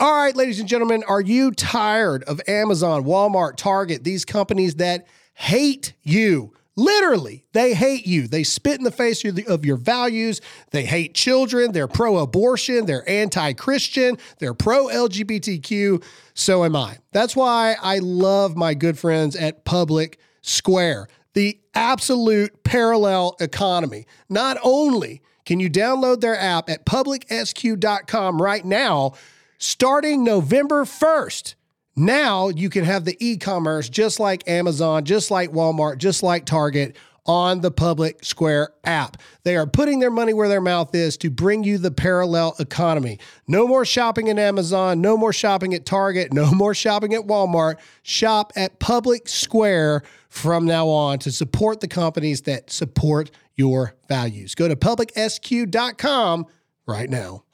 All right, ladies and gentlemen, are you tired of Amazon, Walmart, Target, these companies that hate you? Literally, they hate you. They spit in the face of your values. They hate children. They're pro abortion. They're anti Christian. They're pro LGBTQ. So am I. That's why I love my good friends at Public Square, the absolute parallel economy. Not only can you download their app at publicsq.com right now, starting November 1st. Now you can have the e commerce just like Amazon, just like Walmart, just like Target on the Public Square app. They are putting their money where their mouth is to bring you the parallel economy. No more shopping at Amazon, no more shopping at Target, no more shopping at Walmart. Shop at Public Square from now on to support the companies that support your values. Go to publicsq.com right now.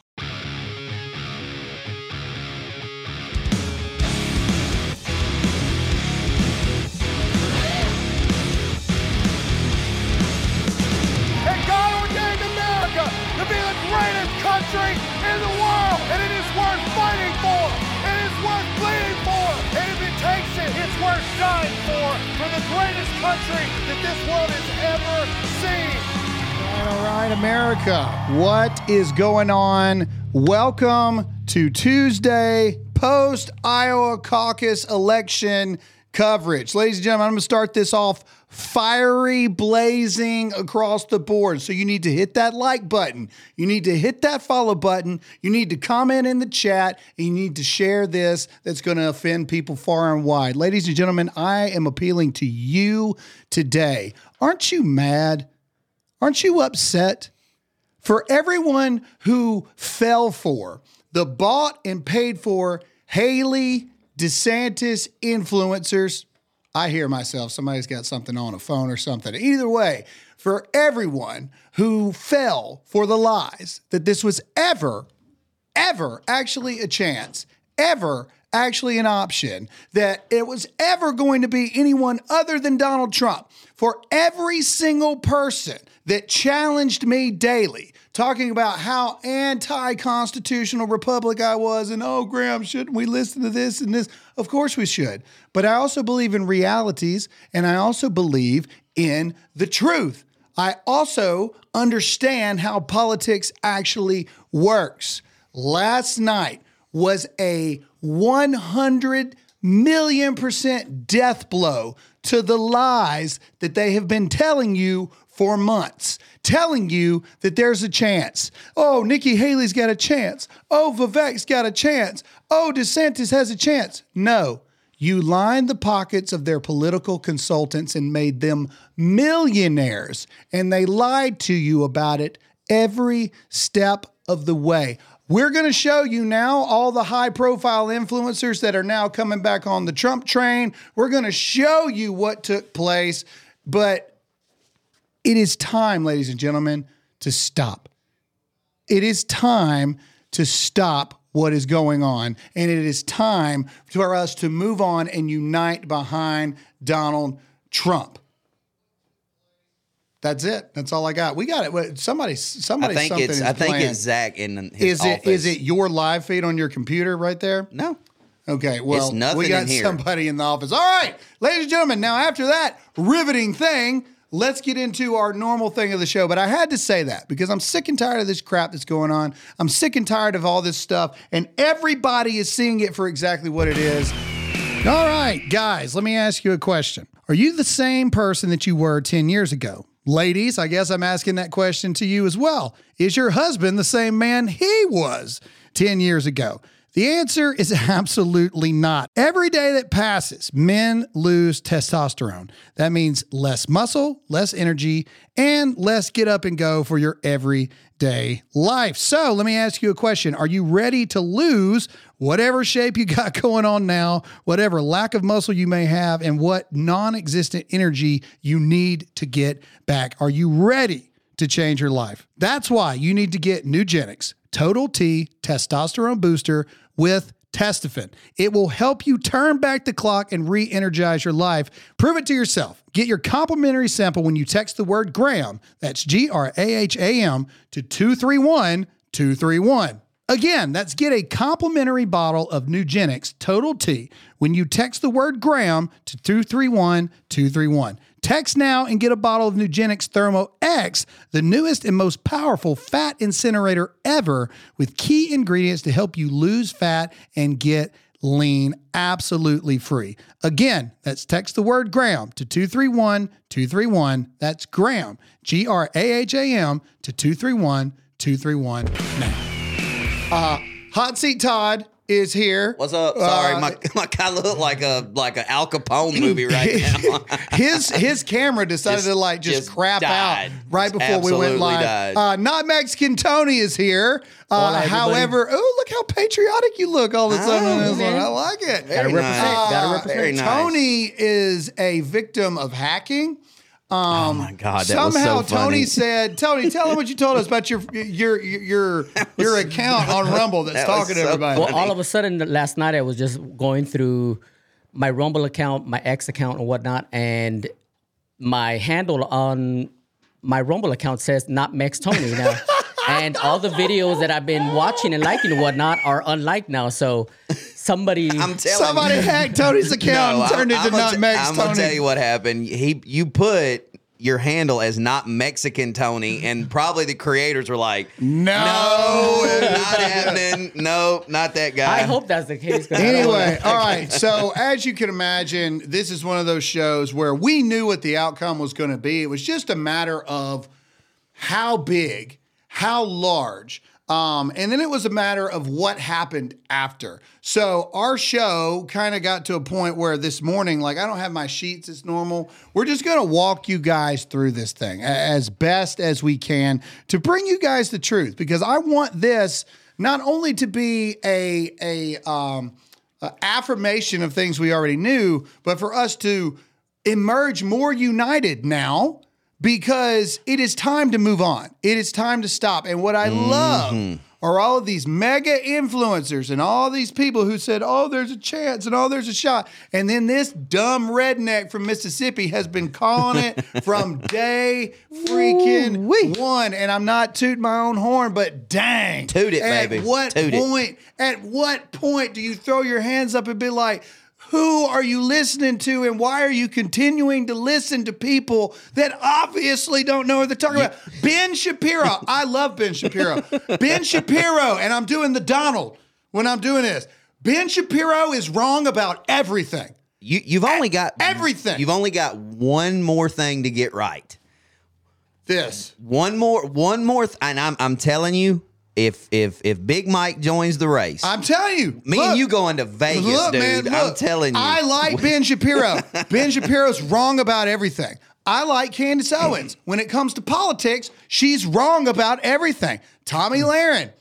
The greatest country that this world has ever seen. All right, America, what is going on? Welcome to Tuesday post Iowa caucus election coverage. Ladies and gentlemen, I'm going to start this off fiery, blazing across the board. So you need to hit that like button. You need to hit that follow button. You need to comment in the chat. And you need to share this that's going to offend people far and wide. Ladies and gentlemen, I am appealing to you today. Aren't you mad? Aren't you upset? For everyone who fell for the bought and paid for Haley DeSantis influencers, I hear myself, somebody's got something on a phone or something. Either way, for everyone who fell for the lies that this was ever, ever actually a chance, ever actually an option, that it was ever going to be anyone other than Donald Trump, for every single person that challenged me daily, talking about how anti constitutional republic I was, and oh, Graham, shouldn't we listen to this and this? Of course we should. But I also believe in realities and I also believe in the truth. I also understand how politics actually works. Last night was a 100 million percent death blow to the lies that they have been telling you for months, telling you that there's a chance. Oh, Nikki Haley's got a chance. Oh, Vivek's got a chance. Oh, DeSantis has a chance. No, you lined the pockets of their political consultants and made them millionaires, and they lied to you about it every step of the way. We're going to show you now all the high profile influencers that are now coming back on the Trump train. We're going to show you what took place, but it is time, ladies and gentlemen, to stop. It is time to stop what is going on. And it is time for us to move on and unite behind Donald Trump. That's it. That's all I got. We got it. Somebody, somebody, I think something it's. is I think it's Zach in his Is it office. is it your live feed on your computer right there? No. Okay, well, we got in somebody in the office. All right, ladies and gentlemen. Now, after that riveting thing, let's get into our normal thing of the show. But I had to say that because I'm sick and tired of this crap that's going on. I'm sick and tired of all this stuff, and everybody is seeing it for exactly what it is. All right, guys, let me ask you a question. Are you the same person that you were 10 years ago? Ladies, I guess I'm asking that question to you as well. Is your husband the same man he was 10 years ago? The answer is absolutely not. Every day that passes, men lose testosterone. That means less muscle, less energy, and less get up and go for your everyday life. So let me ask you a question Are you ready to lose whatever shape you got going on now, whatever lack of muscle you may have, and what non existent energy you need to get back? Are you ready? to change your life. That's why you need to get Nugenix Total T Testosterone Booster with Testofen. It will help you turn back the clock and re energize your life. Prove it to yourself. Get your complimentary sample when you text the word Graham, that's G R A H A M, to 231 231. Again, that's get a complimentary bottle of Nugenix Total T when you text the word Graham to 231 231. Text now and get a bottle of Nugenix Thermo X, the newest and most powerful fat incinerator ever, with key ingredients to help you lose fat and get lean absolutely free. Again, that's text the word Graham to 231 231. That's Graham, G R A H A M, to 231 231 now. Uh, Hot Seat Todd is here. What's up? Sorry, Uh, my my guy look like a like a Al Capone movie right now. his his camera decided Just- to like just, just crap died. out right Just before we went live. Uh, not Mexican Tony is here. Uh, Hola, however, oh look how patriotic you look all of a sudden on Oh, one. I like it. Very represent. nice. Gotta Uh, represent. Very nice. Tony is a victim of hacking. Oh um, my god, that Somehow was so funny. Tony said, "Tony, tell him what you told us about your your your your account on Rumble that's that was talking to so everybody." Well, all of a sudden last night I was just going through my Rumble account, my X account, and whatnot, and my handle on my Rumble account says not Max Tony now. and all the videos that I've been watching and liking and whatnot are unliked now. So somebody I'm telling Somebody you. hacked Tony's account and turned it to gonna not t- Mex I'm Tony. gonna tell you what happened. He you put your handle as not Mexican Tony, and probably the creators were like, No. no, not happening. No, not that guy. I hope that's the case. 'cause I don't Anyway, all right. So, as you can imagine, this is one of those shows where we knew what the outcome was going to be. It was just a matter of how big, how large, um, and then it was a matter of what happened after. So, our show kind of got to a point where this morning, like, I don't have my sheets as normal. We're just going to walk you guys through this thing as best as we can to bring you guys the truth because I want this not only to be a, a, um, uh, affirmation of things we already knew, but for us to emerge more united now because it is time to move on. It is time to stop. And what I mm-hmm. love are all of these mega influencers and all these people who said, oh, there's a chance and oh, there's a shot. And then this dumb redneck from Mississippi has been calling it from day freaking one. And I'm not tooting my own horn, but dang. Toot it, at baby. What Toot it. point? At what point do you throw your hands up and be like, who are you listening to, and why are you continuing to listen to people that obviously don't know what they're talking about? Ben Shapiro. I love Ben Shapiro. ben Shapiro, and I'm doing the Donald when I'm doing this. Ben Shapiro is wrong about everything. you you've only got Everything. You've only got one more thing to get right. This. One more, one more, th- and I'm I'm telling you, if if if Big Mike joins the race, I'm telling you. me look, and you going to Vegas, Look, dude. man, I'm telling you, I like Ben Shapiro. ben Shapiro's wrong about everything. I like Candace Owens. When it comes to politics, she's wrong about everything. Tommy Lahren.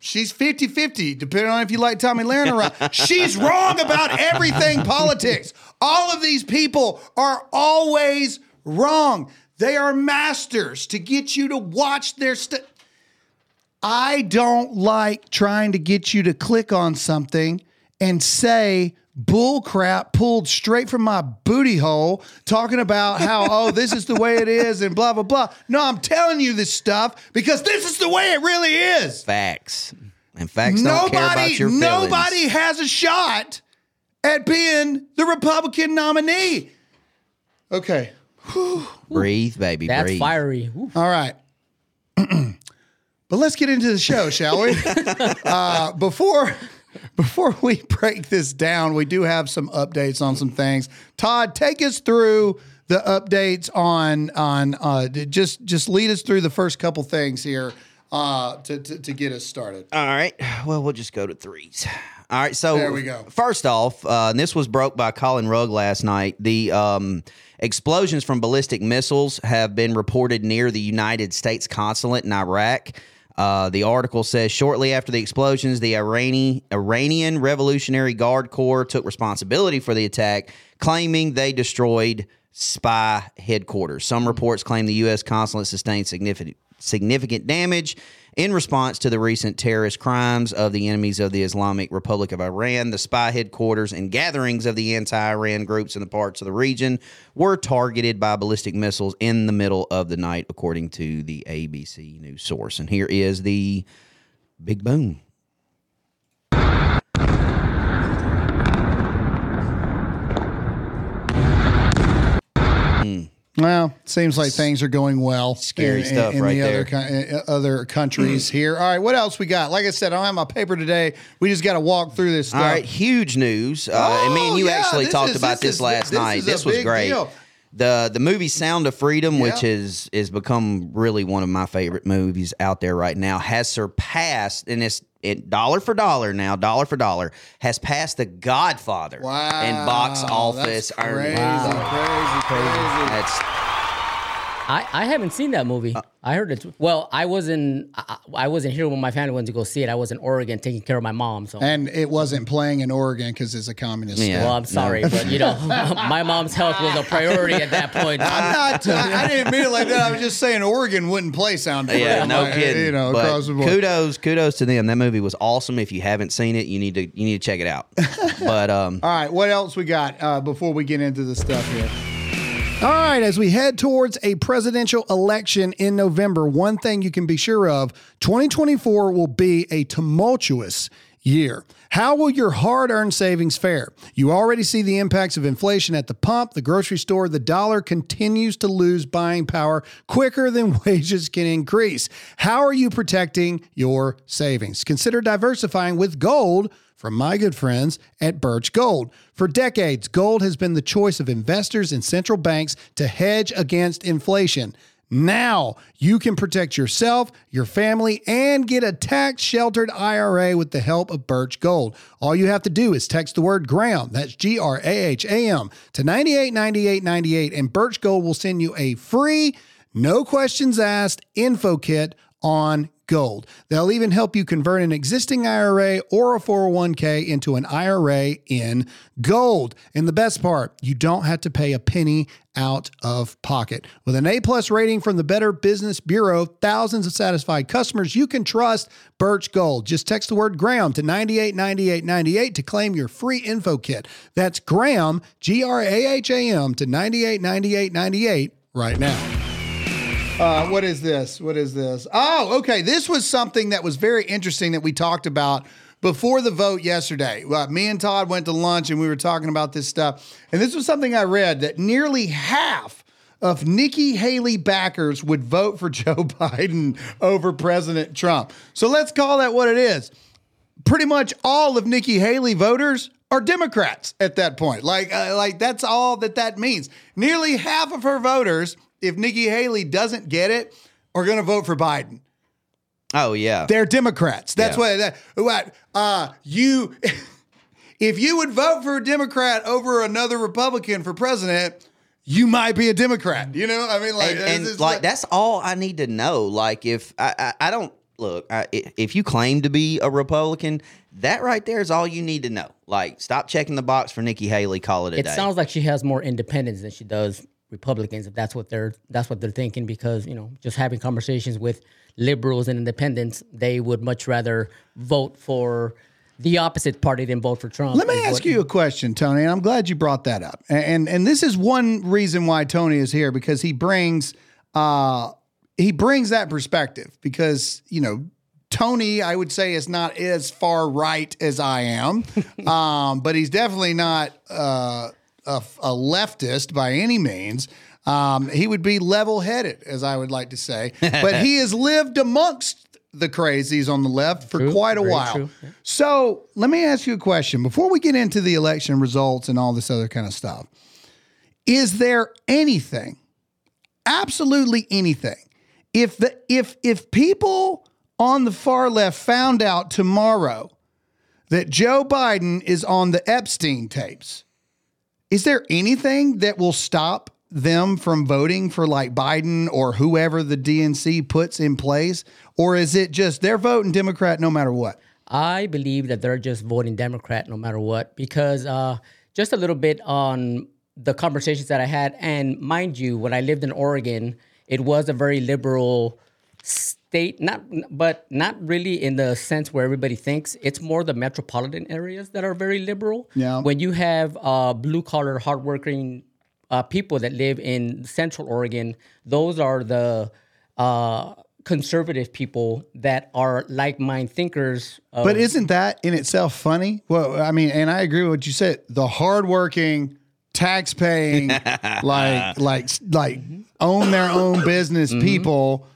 She's 50 50, depending on if you like Tomi Lahren or not. She's wrong about everything politics. All of these people are always wrong. They are masters to get you to watch their stuff. I don't like trying to get you to click on something and say bull crap pulled straight from my booty hole talking about how oh this is the way it is and blah blah blah. No, I'm telling you this stuff because this is the way it really is. facts, and facts don't care about Nobody your feelings. nobody has a shot at being the Republican nominee. Okay. breathe, baby, That's breathe. fiery. Ooh. All right. but let's get into the show, shall we? uh, before before we break this down, we do have some updates on some things. Todd, take us through the updates on on uh, just just lead us through the first couple things here uh, to, to to get us started. All right. Well, we'll just go to threes. All right. So There we go. First off, uh, and this was broke by Collin Rugg last night. The um, explosions from ballistic missiles have been reported near the United States consulate in Iraq. Uh, the article says shortly after the explosions, the Iranian Iranian Revolutionary Guard Corps took responsibility for the attack, claiming they destroyed spy headquarters. Some reports claim the U.S. consulate sustained significant significant damage in response to the recent terrorist crimes of the enemies of the Islamic Republic of Iran. The spy headquarters and gatherings of the anti-Iran groups in the parts of the region were targeted by ballistic missiles in the middle of the night, according to the ABC news source. And here is the big boom. Well, seems like things are going well. Scary in, in- stuff in right the there. Other, other countries here. All right, what else we got? Like I said, I don't have my paper today. We just got to walk through this stuff. All right, huge news. Uh, and me Oh, and you yeah, actually talked is- about this this, is- last this night. This was great. deal. The the movie Sound of Freedom, which is is become really one of my favorite movies out there right now, has surpassed and it's it dollar for dollar now, dollar for dollar, has passed The Godfather Wow. in box That's office crazy, earnings. crazy, crazy. That's I, I haven't seen that movie. Uh, I heard it. Well, I wasn't. I, I wasn't here when my family went to go see it. I was in Oregon taking care of my mom. So, And it wasn't playing in Oregon because it's a communist Yeah. state. well, I'm sorry, but you know, my mom's health was a priority at that point. I'm not. I, I didn't mean it like that. I was just saying Oregon wouldn't play sound. yeah, no Like, kidding. You know, But across the board. kudos, kudos to them. That movie was awesome. If you haven't seen it, you need to you need to check it out. but um, All right, what else we got uh, before we get into the stuff here? All right, as we head towards a presidential election in November, one thing you can be sure of 2024 will be a tumultuous year. How will your hard earned savings fare? You already see the impacts of inflation at the pump, the grocery store. The dollar continues to lose buying power quicker than wages can increase. How are you protecting your savings? Consider diversifying with gold from my good friends at Birch Gold. For decades, gold has been the choice of investors and central banks to hedge against inflation. Now you can protect yourself, your family, and get a tax sheltered IRA with the help of Birch Gold. All you have to do is text the word Graham, that's G R A H A M, to 989898, and Birch Gold will send you a free, no questions asked info kit on gold. They'll even help you convert an existing IRA or a 401k into an IRA in gold. And the best part, you don't have to pay a penny out of pocket. With an A plus rating from the Better Business Bureau, thousands of satisfied customers, you can trust Birch Gold. Just text the word Graham to 989898 to claim your free info kit. That's Graham, G R A H A M, to 989898 right now. Uh, what is this? What is this? Oh, okay. This was something that was very interesting that we talked about before the vote yesterday. Uh, me and Todd went to lunch and we were talking about this stuff. And this was something I read that nearly half of Nikki Haley backers would vote for Joe Biden over President Trump. So let's call that what it is. Pretty much all of Nikki Haley voters are Democrats at that point. Like, uh, like that's all that that means. Nearly half of her voters, if Nikki Haley doesn't get it, are going to vote for Biden. oh yeah, They're Democrats. That's Yeah. what. That, what? Uh, you, if you would vote for a Democrat over another Republican for president, you might be a Democrat. You know, I mean, like, and, it's and, just like that's all I need to know. Like if I I, I don't look, I, i- if you claim to be a Republican, that right there is all you need to know. Like stop checking the box for Nikki Haley. Call it a it day. sounds like she has more independence than she does Republicans. If that's what they're that's what they're thinking, because you know, just having conversations with liberals and independents, they would much rather vote for the opposite party than vote for Trump. Let me ask what- you a question, Tony, and I'm glad you brought that up. And and, and this is one reason why Tony is here because he brings uh he brings that perspective because, you know, Tony, I would say, is not as far right as I am, um, but he's definitely not uh, a, a leftist by any means. Um, he would be level headed, as I would like to say, but he has lived amongst the crazies on the left for True, quite a while. true, So let me ask you a question before we get into the election results and all this other kind of stuff. Is there anything, absolutely anything, if the if if people on the far left found out tomorrow that Joe Biden is on the Epstein tapes, is there anything that will stop them from voting for like Biden or whoever the DNC puts in place? Or is it just they're voting Democrat no matter what? I believe that they're just voting Democrat no matter what because uh, just a little bit on the conversations that I had, and mind you, when I lived in Oregon, it was a very liberal state, not but not really in the sense where everybody thinks. It's more the metropolitan areas that are very liberal. Yeah. When you have uh, blue collar, hardworking uh, people that live in Central Oregon, those are the uh, conservative people that are like mind thinkers. Of, But isn't that in itself funny? Well, I mean, and I agree with what you said. The hardworking, tax paying, like like like own their own business people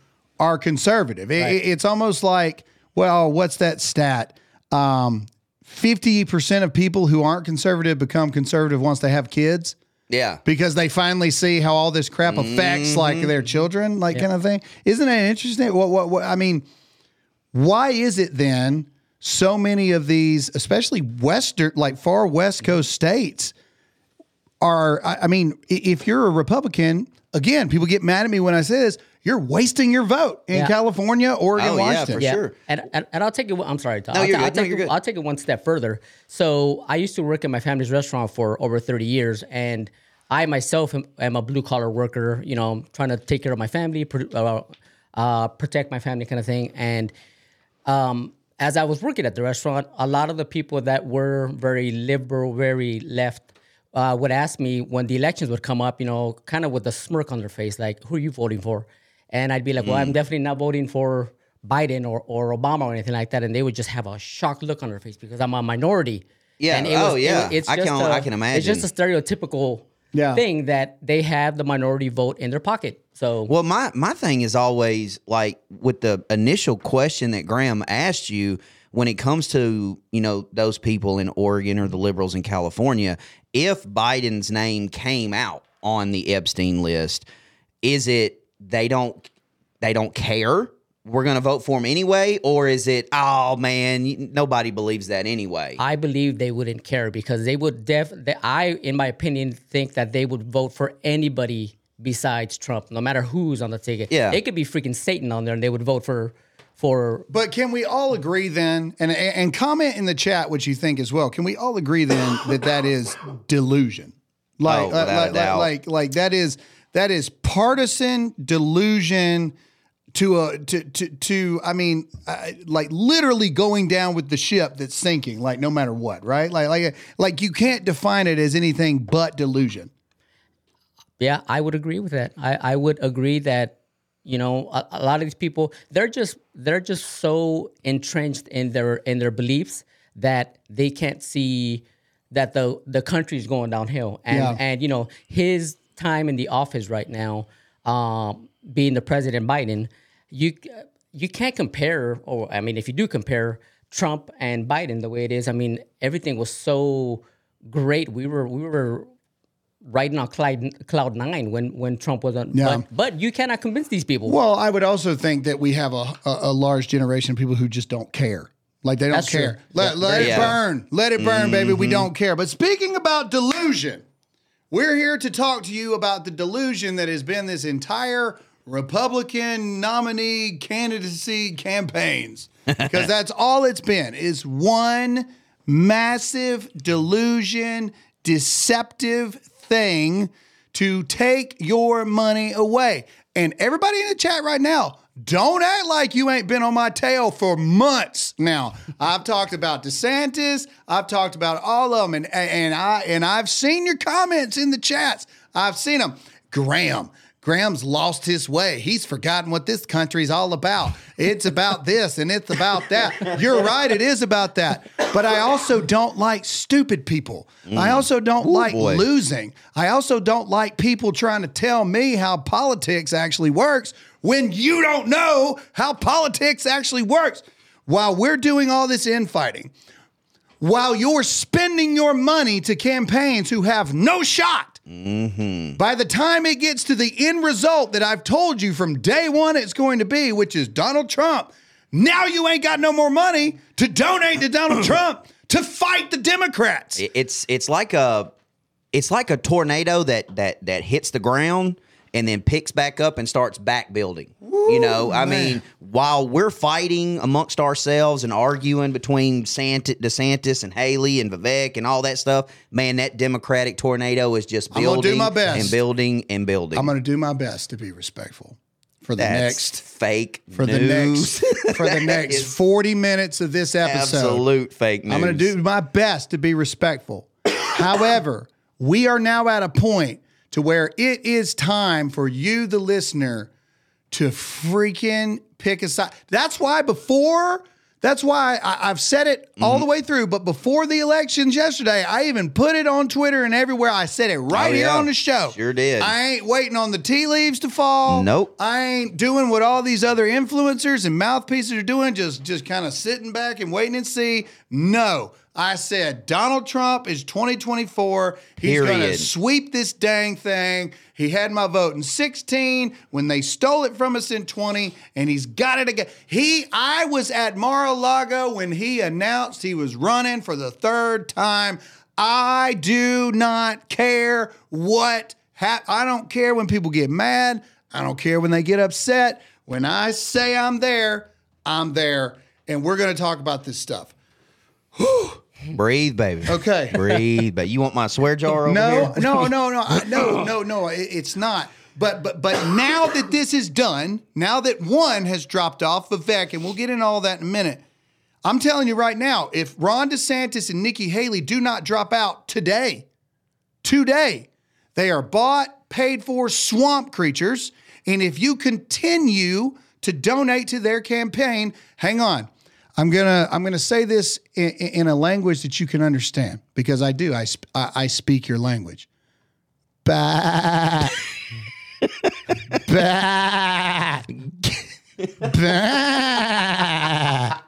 are conservative. It- Right. it's almost like, well, what's that stat? Um, 50% of people who aren't conservative become conservative once they have kids Yeah. because they finally see how all this crap affects like Mm-hmm. their children, like kind of thing. Isn't that interesting? What, what, what, I mean, why is it then so many of these, especially Western, like far West Coast states, are, I, I mean, if you're a Republican, again, people get mad at me when I say this, you're wasting your vote in Yeah. California, Oregon, Oh, Washington. yeah, for yeah. sure. And, and and I'll take it. I'm sorry. Tom. No, I'll, you're I'll good. No, take you're it, good. I'll take it one step further. So I used to work in my family's restaurant for over 30 years, and I myself am, am a blue collar worker. You know, trying to take care of my family, pro- uh, uh, protect my family, kind of thing. And um, as I was working at the restaurant, a lot of the people that were very liberal, very left, uh, would ask me when the elections would come up, you know, kind of with a smirk on their face, like, "Who are you voting for?" And I'd be like, "Well, Mm. I'm definitely not voting for Biden or, or Obama or anything like that." And they would just have a shocked look on their face because I'm a minority. Yeah. And Oh, yeah. it's I just can- a- I can imagine. It's just a stereotypical Yeah. thing that they have the minority vote in their pocket. So Well, my my thing is always like with the initial question that Graham asked you when it comes to you know those people in Oregon or the liberals in California, if Biden's name came out on the Epstein list, is it they don't they don't care? We're going to vote for him anyway, or is it? Oh man, nobody believes that anyway. I believe they wouldn't care because they would def. They, I, in my opinion, think that they would vote for anybody besides Trump, no matter who's on the ticket. Yeah. it could be freaking Satan on there, and they would vote for for. But can we all agree then, and and comment in the chat what you think as well? Can we all agree then that that is delusion? Like, Oh, without uh, a like, like, like, like that is that is partisan delusion to a to to to. I mean, uh, like literally going down with the ship that's sinking. Like no matter what, right? Like like like you can't define it as anything but delusion. Yeah, I would agree with that. I, I would agree that you know a, a lot of these people they're just they're just so entrenched in their in their beliefs that they can't see that the the country's going downhill and Yeah. and you know his time in the office right now um, being the president Biden you you can't compare or I mean if you do compare Trump and Biden the way it is I mean everything was so great we were we were riding on cloud cloud nine when when Trump was on. Yeah. But, but you cannot convince these people. Well, I would also think that we have a, a, a large generation of people who just don't care. Like they don't That's true. care. Let, Yeah, let it burn. Let it burn, baby. Mm-hmm. We don't care. But speaking about delusion, we're here to talk to you about the delusion that has been this entire Republican nominee candidacy campaigns. Because that's all it's been is one massive delusion, deceptive thing to take your money away. And everybody in the chat right now, don't act like you ain't been on my tail for months now. I've talked about DeSantis, I've talked about all of them, and, and I and I've seen your comments in the chats. I've seen them. Graham, Graham's lost his way. He's forgotten what this country's all about. It's about this and it's about that. You're right, it is about that. But I also don't like stupid people. I mm. also don't like boy. losing. I also don't like people trying to tell me how politics actually works when you don't know how politics actually works. While we're doing all this infighting, while you're spending your money to campaigns who have no shot, mm-hmm. by the time it gets to the end result that I've told you from day one it's going to be, which is Donald Trump, now you ain't got no more money to donate to Donald Trump to fight the Democrats. It's it's like a it's like a tornado that that that hits the ground and then picks back up and starts back building. you know, I mean, while we're fighting amongst ourselves and arguing between Sant- DeSantis and Haley and Vivek and all that stuff, man, that Democratic tornado is just building do my best. and building and building. I'm going to do my best to be respectful for the That's next fake for the news. next for the next 40 minutes of this episode. absolute fake news. I'm going to do my best to be respectful. However, we are now at a point to where it is time for you, the listener, to freaking pick a side. That's why before That's why I, I've said it all Mm-hmm. the way through. But before the elections yesterday, I even put it on Twitter and everywhere. I said it right Oh, here yeah. on the show. Sure did. I ain't waiting on the tea leaves to fall. Nope. I ain't doing what all these other influencers and mouthpieces are doing, just just kind of sitting back and waiting and see. No. I said Donald Trump is 2024. He's going to sweep this dang thing. He had my vote in 16 when they stole it from us in 20, and he's got it again. He, I was at Mar-a-Lago when he announced he was running for the third time. I do not care what hap- I don't care when people get mad. I don't care when they get upset. When I say I'm there, I'm there, and we're going to talk about this stuff. Breathe, baby. Okay. Breathe, but you want my swear jar over No, here? no, no, no, I- no, no, no. it- it's not. But but but now that this is done, now that one has dropped off Vivek, and we'll get into all that in a minute. I'm telling you right now, if Ron DeSantis and Nikki Haley do not drop out today, today, they are bought, paid for swamp creatures. And if you continue to donate to their campaign, hang on. I'm gonna I'm gonna say this in, in a language that you can understand because I do I sp- I, I speak your language. Bah. bah. bah.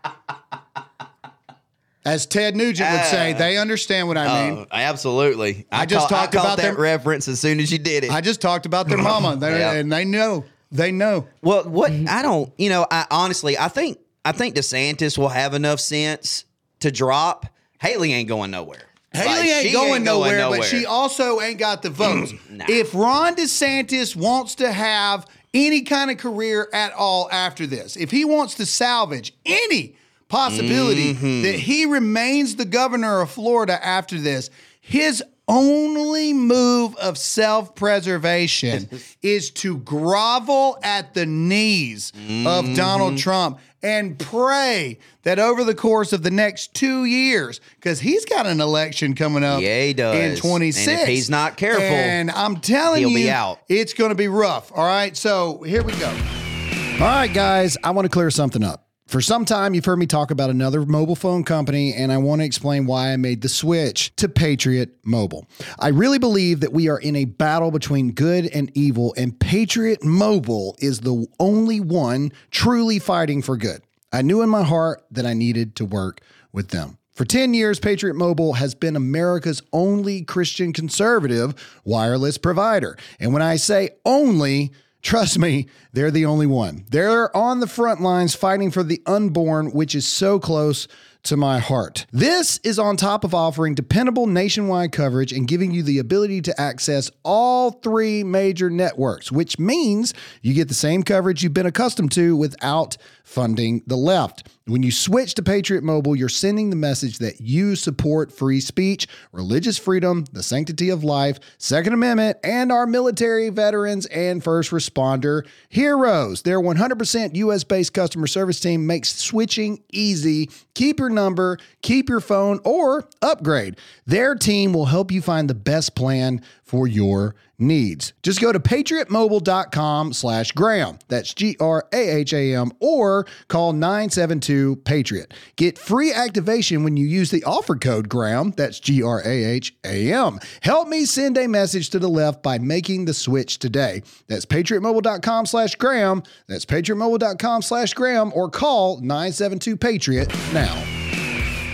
As Ted Nugent would say, uh, they understand what I mean. Oh, absolutely. I, just caught, talked I about that them- reference as soon as you did it. I just talked about their mama, They- Yeah. and they know. They know. Well, what I don't, you know, I honestly, I think, I think DeSantis will have enough sense to drop. Haley ain't going nowhere. Haley Like, ain't, going, nowhere, nowhere. but she also ain't got the votes. Nah. If Ron DeSantis wants to have any kind of career at all after this, if he wants to salvage any possibility Mm-hmm. that he remains the governor of Florida after this, his only move of self preservation is to grovel at the knees of Mm-hmm. Donald Trump and pray that over the course of the next two years, because he's got an election coming up Yeah, he does. in 26. And if he's not careful, and I'm telling he'll you, be out. it's going to be rough. All right, so here we go. All right, guys, I want to clear something up. For some time, you've heard me talk about another mobile phone company, and I want to explain why I made the switch to Patriot Mobile. I really believe that we are in a battle between good and evil, and Patriot Mobile is the only one truly fighting for good. I knew in my heart that I needed to work with them. For 10 years, Patriot Mobile has been America's only Christian conservative wireless provider. And when I say only, Trust me, they're the only one. They're on the front lines fighting for the unborn, which is so close to my heart. This is on top of offering dependable nationwide coverage and giving you the ability to access all three major networks, which means you get the same coverage you've been accustomed to without funding the left. When you switch to Patriot Mobile, you're sending the message that you support free speech, religious freedom, the sanctity of life, Second Amendment, and our military veterans and first responder heroes. Their 100% US based customer service team makes switching easy. Keep your number, keep your phone, or upgrade. Their team will help you find the best plan for your needs. Just go to patriotmobile.com slash Graham. That's G-R-A-H-A-M or call 972-PATRIOT. Get free activation when you use the offer code Graham. That's G-R-A-H-A-M. Help me send a message to the left by making the switch today. That's patriotmobile.com slash Graham. That's patriotmobile.com slash Graham or call 972-PATRIOT now.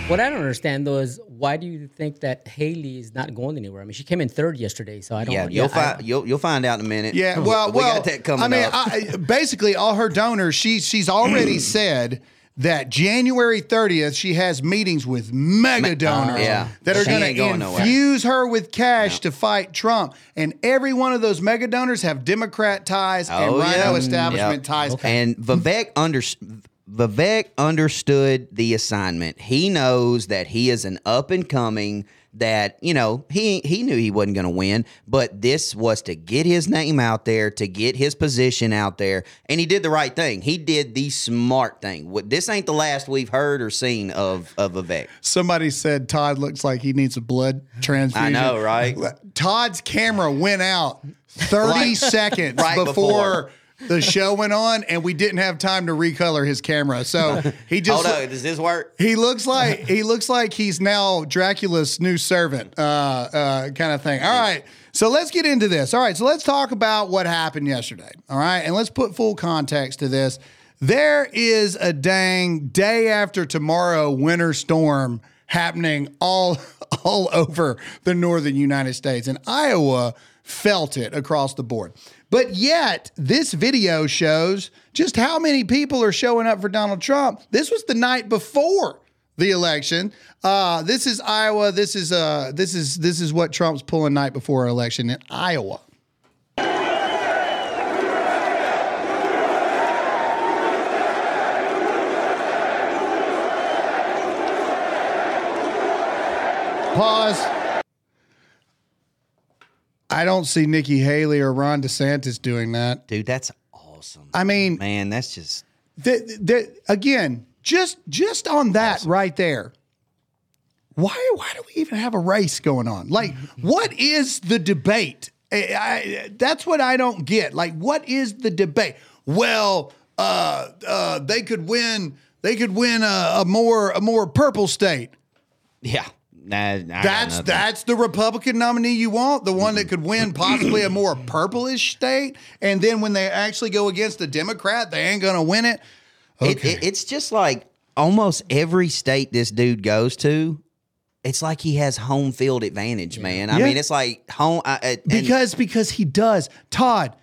What I don't understand though is why do you think that Haley is not going anywhere? I mean, she came in third yesterday, so I don't. Yeah, know. you'll I- find you'll you'll find out in a minute. Yeah, well, we well, got that coming I mean, up. I, basically, all her donors, she she's already said that January 30th she has meetings with mega uh, donors yeah. that are gonna going nowhere. infuse her with cash to fight Trump, and every one of those mega donors have Democrat ties and Oh, RINO yeah. establishment Yep. ties. And Vivek under Vivek understood the assignment. He knows that he is an up and coming. That you know he he knew he wasn't going to win, but this was to get his name out there, to get his position out there, and he did the right thing. He did the smart thing. This ain't the last we've heard or seen of of Vivek. Somebody said Todd looks like he needs a blood transfusion. I know, right? Todd's camera went out 30 Right. seconds Right before, before. The show went on, and we didn't have time to recolor his camera. So he just Hold on, does this work? he looks like he looks like he's now Dracula's new servant, uh, uh, kind of thing. All right, so let's get into this. All right, so let's talk about what happened yesterday. All right, and let's put full context to this. There is a dang day after tomorrow winter storm happening all all over the northern United States, and Iowa felt it across the board. But yet, this video shows just how many people are showing up for Donald Trump. This was the night before the election. Uh, this is Iowa. This is uh, this is this is what Trump's pulling night before election in Iowa. Pause. I don't see Nikki Haley or Ron DeSantis doing that. Dude, that's awesome. I mean, Man, that's just the, the, again, just just on that right there. Why why do we even have a race going on? Like, what is the debate? I, I- that's what I don't get. Like, what is the debate? Well, uh, uh, they could win. They could win a, a more a more purple state. yeah. Nah, That's that's the Republican nominee you want, the one that could win possibly a more purplish state. And then when they actually go against a Democrat, they ain't gonna win it. It, it, it's just like almost every state this dude goes to, it's like he has home field advantage, man. I Yeah. mean, it's like home I, I- because because he does Todd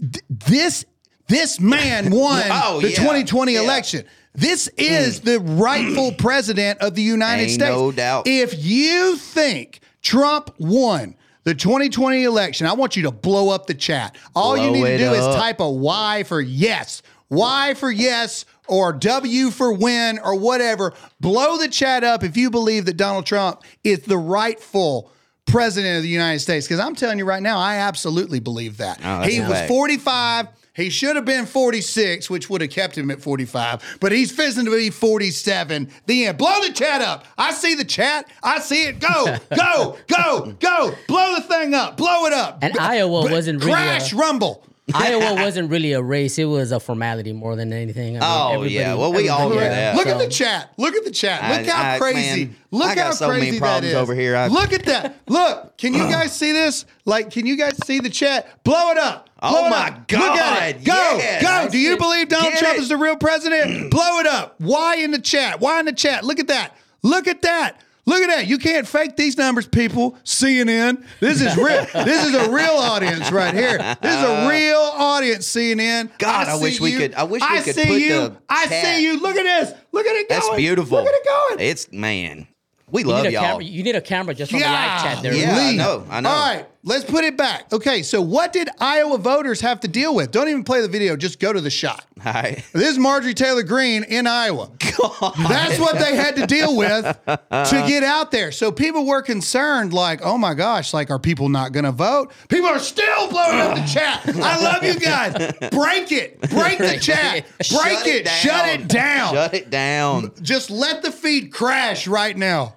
th- this this man won Oh, the yeah. 2020 Yeah. Election this mm. is the rightful mm. president of the United Ain't States no doubt. if you think Trump won the 2020 election I want you to blow up the chat all you need to do is type a Y for yes Y for yes or W for win or whatever blow the chat up if you believe that Donald Trump is the rightful president of the United States. Because I'm telling you right now, I absolutely believe that. Oh, he was fact. 45. He should have been 46, which would have kept him at 45, but he's fizzing to be 47. The end. Blow the chat up. I see the chat. I see it. Go, go, go, go. Blow the thing up. Blow it up. And Iowa wasn't really Crash a- rumble. Iowa wasn't really a race; it was a formality more than anything. I mean, Oh, yeah. Well, we all everybody- knew that. Look at the chat. Look at the chat. Look I- how I- crazy. man, Look I got how so crazy that problems is. over here. I- Look at that. Look. Can you guys see this? Like, can you guys see the chat? Blow it up. Oh Blow it my up. Look at it. God, Go. yes. Go. Do you believe Donald Get Trump it. is the real president? Blow it up. Why in the chat? Why in the chat? Look at that. Look at that. Look at that. You can't fake these numbers, people. CNN. This is real. this is a real audience right here. This is a uh, real audience, CNN. God, I see wish we could- I wish we I could see put you. the I chat. see you. Look at this. Look at it going. That's beautiful. Look at it going. It's man. We You love need, a y'all. camera, you need a camera just on the live chat there. Yeah, I know, I know. All right, let's put it back. Okay, so what did Iowa voters have to deal with? Don't even play the video. Just go to the shot. Right. This is Marjorie Taylor Greene in Iowa. God. That's what they had to deal with to get out there. So people were concerned, like, oh my gosh, like, are people not going to vote? People are still blowing up the chat. I love you guys. Break it. Break the chat. Break Shut it. Shut it down. Shut it down. Just let the feed crash right now.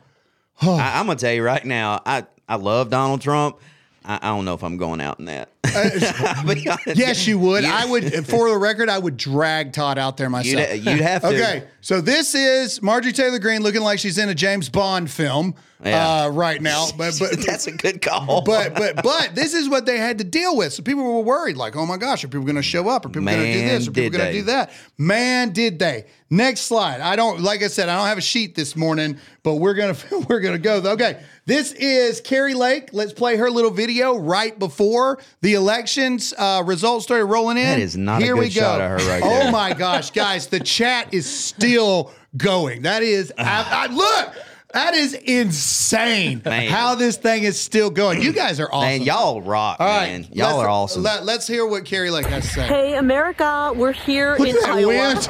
I, I'm gonna tell you right now. I I love Donald Trump. I, I don't know if I'm going out in that. Honest. Yes, you would. I would, for the record, I would drag Todd out there myself. You'd, you'd have to. Okay, so this is Marjorie Taylor Greene looking like she's in a James Bond film Yeah. uh, right now. But but that's a good call. but but but this is what they had to deal with. So people were worried, like, oh my gosh, are people going to show up? Are people going to do this? Are people going to do that? Man, did they? Next slide. I don't like I said, I don't have a sheet this morning, but we're gonna we're gonna go. Okay, this is Kari Lake. Let's play her little video right before the elections uh, results started rolling in. That is not a Here good we go. shot of her right oh my gosh, guys, the chat is still going. That is, I, I, look. That is insane. Man. How this thing is still going. You guys are awesome. man, y'all rock, All right, man. Y'all let's- are awesome. Let, us hear what Kari Lake has to say. Hey, America, we're here Look in at Iowa. wind.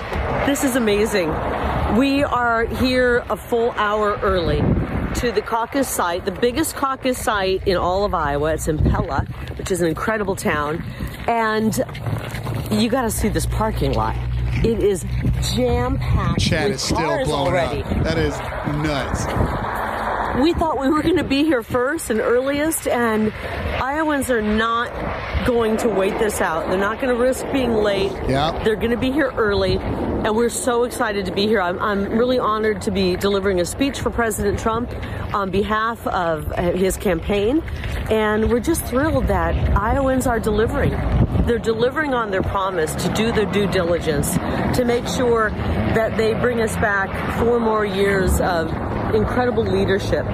This is amazing. We are here a full hour early to the caucus site, the biggest caucus site in all of Iowa. It's in Pella, which is an incredible town. And you got to see this parking lot. It is jam packed Chat with is still blowing already. up. That is nuts. We thought we were going to be here first and earliest, and Iowans are not going to wait this out. They're not going to risk being late. Yeah. They're going to be here early, and we're so excited to be here. I'm, I'm really honored to be delivering a speech for President Trump on behalf of uh, his campaign, and we're just thrilled that Iowans are delivering. They're delivering on their promise to do their due diligence, to make sure that they bring us back four more years of incredible leadership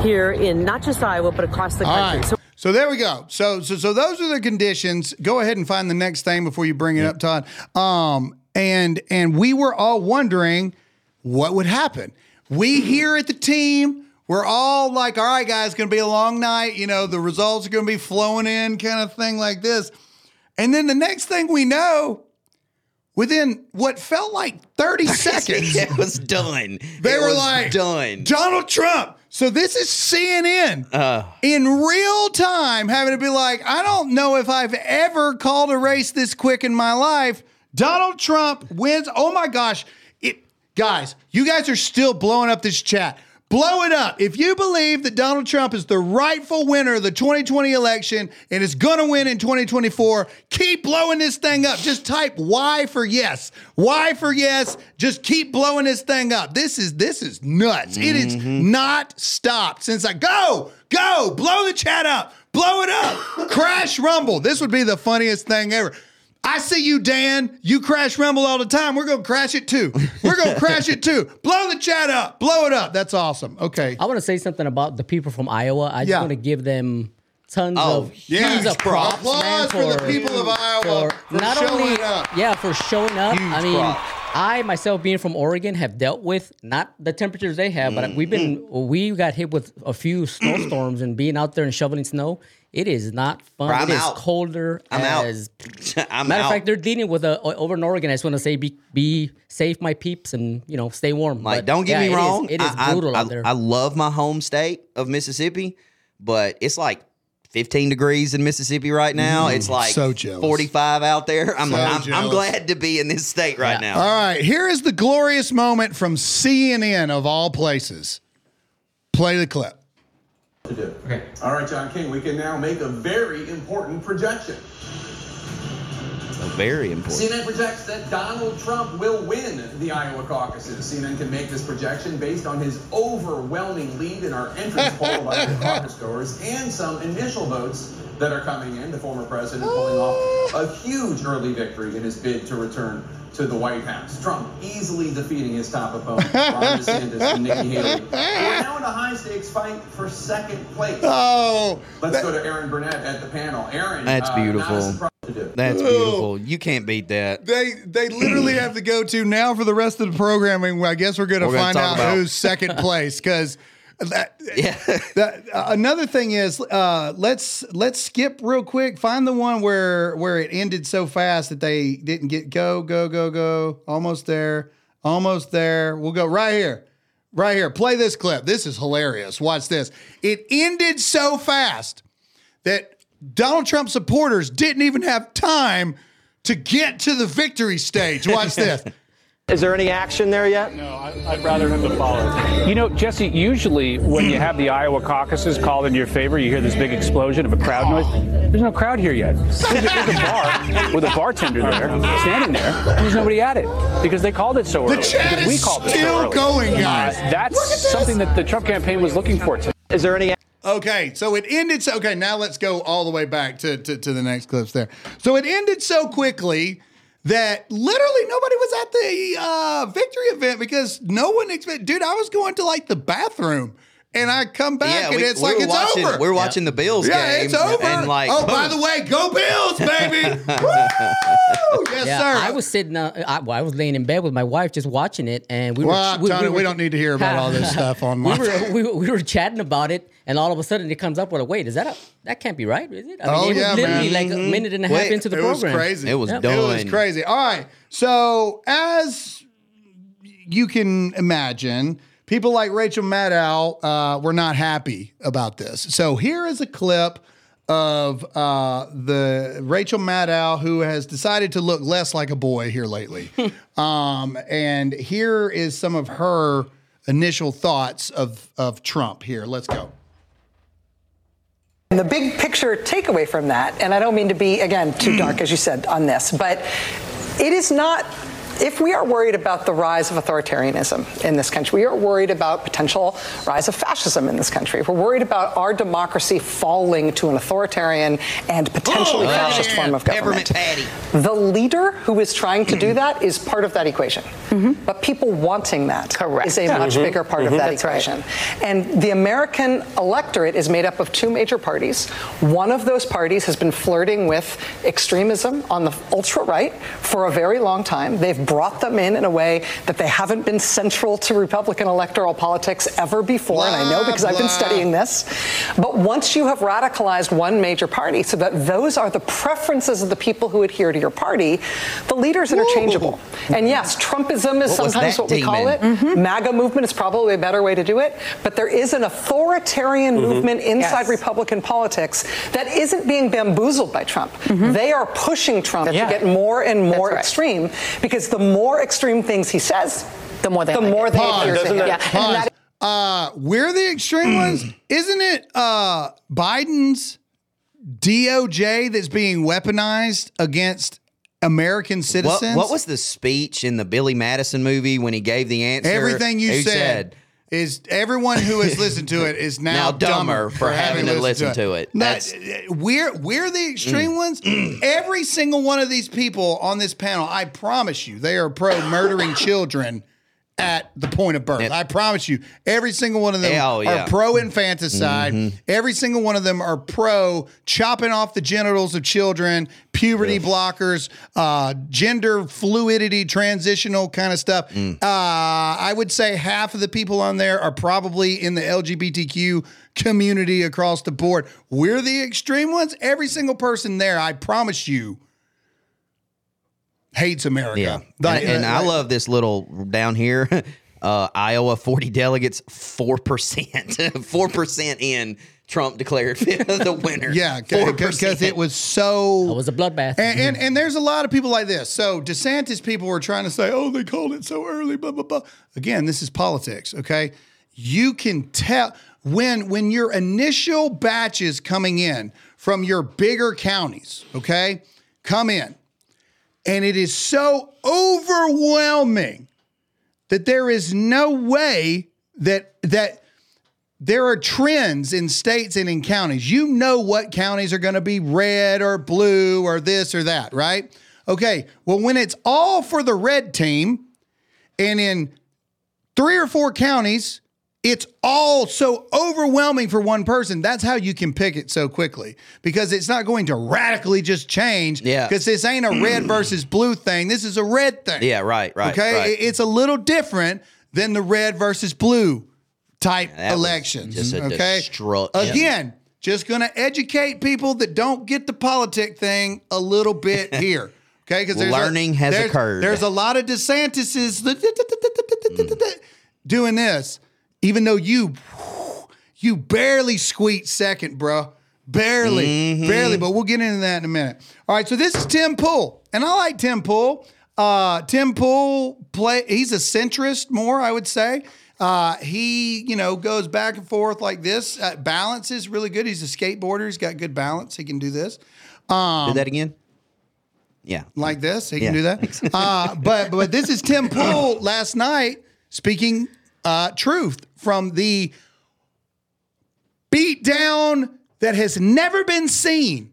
here in not just Iowa, but across the country. right. So So there we go. So so so those are the conditions. Go ahead and find the next thing before you bring it up, Todd. Um and and we were all wondering what would happen. We here at the team, we're all like, all right, guys, it's gonna be a long night. You know, the results are gonna be flowing in, kind of thing like this. And then the next thing we know, within what felt like 30 seconds, it was done. they It were like, done. Donald Trump. So this is CNN Uh. in real time having to be like, I don't know if I've ever called a race this quick in my life. Donald Trump wins. Oh my gosh. It guys, you guys are still blowing up this chat. Blow it up. If you believe that Donald Trump is the rightful winner of the 2020 election and is going to win in 2024, keep blowing this thing up. Just type Y for yes. Y for yes. Just keep blowing this thing up. This is this is nuts. It is mm-hmm. not stopped since I go, go, blow the chat up. Blow it up. Crash Rumble. This would be the funniest thing ever. I see you, Dan. You crash Rumble all the time. We're going to crash it too. We're going to crash it too. Blow the chat up. Blow it up. That's awesome. Okay. I want to say something about the people from Iowa. I just Yeah. want to give them tons Oh, of yeah. tons of props, Applause man, for the people of Iowa for not showing only up. yeah for showing up. Huge I mean, props. I myself being from Oregon have dealt with not the temperatures they have, but we've been Mm-hmm. we got hit with a few snowstorms and being out there and shoveling snow. It is not fun. Bro, I'm It is out. colder. I'm out. I'm Matter out. of fact, they're dealing with a over in Oregon. I just want to say, be be safe, my peeps, and you know, stay warm. Like, But, don't get yeah, me it is- wrong. it is I, I- brutal I, out there. I love my home state of Mississippi, but it's like 15 degrees in Mississippi right now. It's like Mm, so 45 out there. I'm, So I'm, I'm glad to be in this state right Yeah. now. All right. Here is the glorious moment from CNN of all places. Play the clip. To do. Okay. All right, John King, we can now make a very important projection. Very important. CNN projects that Donald Trump will win the Iowa caucuses. CNN can make this projection based on his overwhelming lead in our entrance poll by Iowa caucus goers and some initial votes that are coming in. The former president pulling off a huge early victory in his bid to return to the White House. Trump easily defeating his top opponent, Ron DeSantis and Nikki Haley. We're now in a high-stakes fight for second place. Oh, Let's go to Erin Burnett at the panel. Erin, That's uh, not a beautiful. Surprise to do. That's beautiful. You can't beat that. they they literally have to go to now for the rest of the programming. I guess we're going to We're gonna find out about- who's second place because that, Yeah. that uh, another thing is uh, let's let's skip real quick. Find the one where where it ended so fast that they didn't get go go go go. Almost there, almost there. We'll go right here, right here. Play this clip. This is hilarious. Watch this. It ended so fast that Donald Trump supporters didn't even have time to get to the victory stage. Watch this. Is there any action there yet? No, I- I'd rather him to follow. You know, Jesse, usually when you have the Iowa caucuses called in your favor, you hear this big explosion of a crowd noise. There's no crowd here yet. There's a, there's a bar with a bartender there, standing there, and there's nobody at it because they called it so early. The early. chat because we is called it so still early. going, Uh, guys. Look at that's something that the Trump campaign was looking for today. Is there any Okay, so it ended so okay, now let's go all the way back to, to, to the next clips there. So it ended so quickly that literally nobody was at the uh, victory event because no one expected dude, I was going to like the bathroom and I come back and we, it's we like it's watching, over. We're watching the Bills yeah, game. it's over. And like, oh, by the way, go Bills, baby! Woo! Yes, Yeah, sir. I was sitting. Uh, I, well, I was laying in bed with my wife, just watching it, and we were. Well, were. Tony, we don't need to hear about all this stuff on we were we, were- we were chatting about it, and all of a sudden it comes up with a wait. Is that a that can't be right? Is it? I Oh, it was yeah, literally man. like a minute and a half Wait, into the program? it was crazy. It was Yep. done. It was crazy. All right. So as you can imagine, people like Rachel Maddow uh, were not happy about this. So here is a clip of uh, the Rachel Maddow who has decided to look less like a boy here lately. um, and here is some of her initial thoughts of of Trump here. Let's go. The big picture takeaway from that, and I don't mean to be, again, too dark, as you said, on this, but it is not. If we are worried about the rise of authoritarianism in this country, we are worried about potential rise of fascism in this country. We're worried about our democracy falling to an authoritarian and potentially Oh, fascist yeah. form of government. The leader who is trying to do that is part of that equation. But people wanting that Correct. is a much bigger part of that equation. And the American electorate is made up of two major parties. One of those parties has been flirting with extremism on the ultra right for a very long time. They've brought them in in a way that they haven't been central to Republican electoral politics ever before. and I know Blah, because I've been studying this. But once you have radicalized one major party so that those are the preferences of the people who adhere to your party, the leader's interchangeable. And yes, Trumpism is What sometimes that what we call it. demon? MAGA movement is probably a better way to do it. But there is an authoritarian mm-hmm. movement inside Yes. Republican politics that isn't being bamboozled by Trump. Mm-hmm. They are pushing Trump That's to right. get more and more right. extreme because the more extreme things he says, The more they the like more it. they Pause. adhere to Doesn't him. that- And Pause. that Uh, we're the extreme ones. Isn't it uh, Biden's DOJ that's being weaponized against American citizens? what was the speech in the Billy Madison movie when he gave the answer? everything you He said? Is everyone who has listened to it is now, Now dumber for having to listen to it. No, That's- we're we're the extreme mm. ones. Every single one of these people on this panel, I promise you, they are pro murdering children at the point of birth. Yep. I promise you, every single one of them yeah. are pro infanticide. Every single one of them are pro chopping off the genitals of children, puberty blockers, uh, gender fluidity, transitional kind of stuff. Uh, I would say half of the people on there are probably in the LGBTQ community across the board. We're the extreme ones. Every single person there, I promise you, hates America. Yeah, Like, and, and I love this little down here. Uh, Iowa, forty delegates, four percent, four percent in. Trump declared the winner. Yeah, because it was so. It was a bloodbath. And, and and there's a lot of people like this. So DeSantis people were trying to say, "Oh, they called it so early." Blah blah blah. Again, this is politics. Okay, you can tell when when your initial batches coming in from your bigger counties. Okay, come in, and it is so overwhelming that there is no way that that there are trends in states and in counties. You know what counties are going to be red or blue or this or that, right? Okay. Well, when it's all for the red team and in three or four counties, it's all so overwhelming for one person. That's how you can pick it so quickly because it's not going to radically just change. Yeah. Because this ain't a red versus blue thing. This is a red thing. Yeah, right, right. Okay. right. It's a little different than the red versus blue type was elections. a okay. Again, just going to educate people that don't get the politic thing a little bit here. Okay. Because Learning has there's, occurred. There's a lot of DeSantis's doing this, even though you you barely squeaked second, bro. Barely, Mm-hmm. barely, but we'll get into that in a minute. All right, so this is Tim Pool, and I like Tim Pool. Uh, Tim Pool play. He's a centrist more, I would say. Uh, he, you know, goes back and forth like this. Uh, balance is really good. He's a skateboarder. He's got good balance. He can do this Do that again. Yeah. like this. He can do that. Uh, but but this is Tim Pool last night speaking uh, truth from the beatdown that has never been seen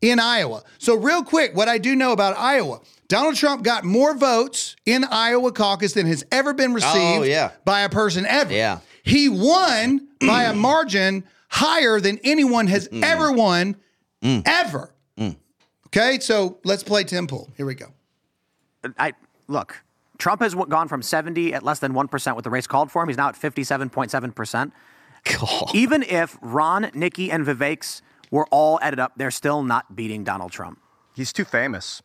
in Iowa. So real quick, what I do know about Iowa. Donald Trump got more votes in Iowa caucus than has ever been oh, received Oh, yeah. by a person ever. Yeah. He won by a margin higher than anyone has mm. ever won mm. ever. Mm. Okay, so let's play Tim Pool. Here we go. I look. Trump has gone from 70 at less than 1% with the race called for him. He's now at 57.7%. God. Even if Ron, Nikki, and Vivek's were all added up, they're still not beating Donald Trump. He's too famous.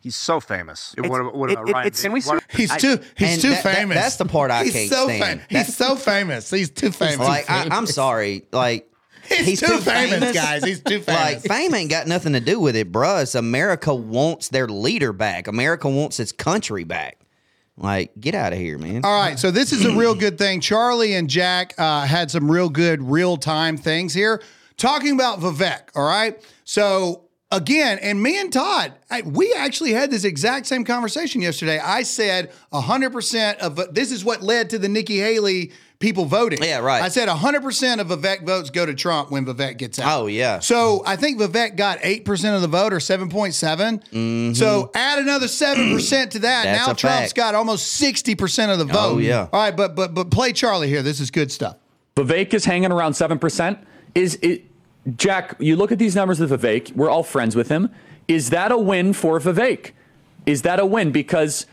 He's so famous. It's- what, about- what it- about it- Ryan? it's- Can we He's I- too he's too that- that- famous. that's the part I he's can't so stand. He's so famous. He's too famous. Like I, I'm sorry. Like he's, too, famous, guys. He's too famous. Like famous. fame ain't got nothing to do with it, bruh. It's America wants their leader back. America wants its country back. Like, get out of here, man. All right, so this is a real good thing. Charlie and Jack uh, had some real good real time things here talking about Vivek. All right, so again, and me and Todd, I, we actually had this exact same conversation yesterday. I said 100% of this is what led to the Nikki Haley people voting. Yeah, right. I said 100% of Vivek votes go to Trump when Vivek gets out. Oh, yeah. So I think Vivek got 8% of the vote or 7.7. So add another 7% to that. Mm-hmm. Now a Trump's fact. got almost 60% of the vote. Oh, yeah. All right, but but but play Charlie here. This is good stuff. Vivek is hanging around 7%. Is it, Jack, you look at these numbers of Vivek, we're all friends with him. Is that a win for Vivek? Is that a win? Because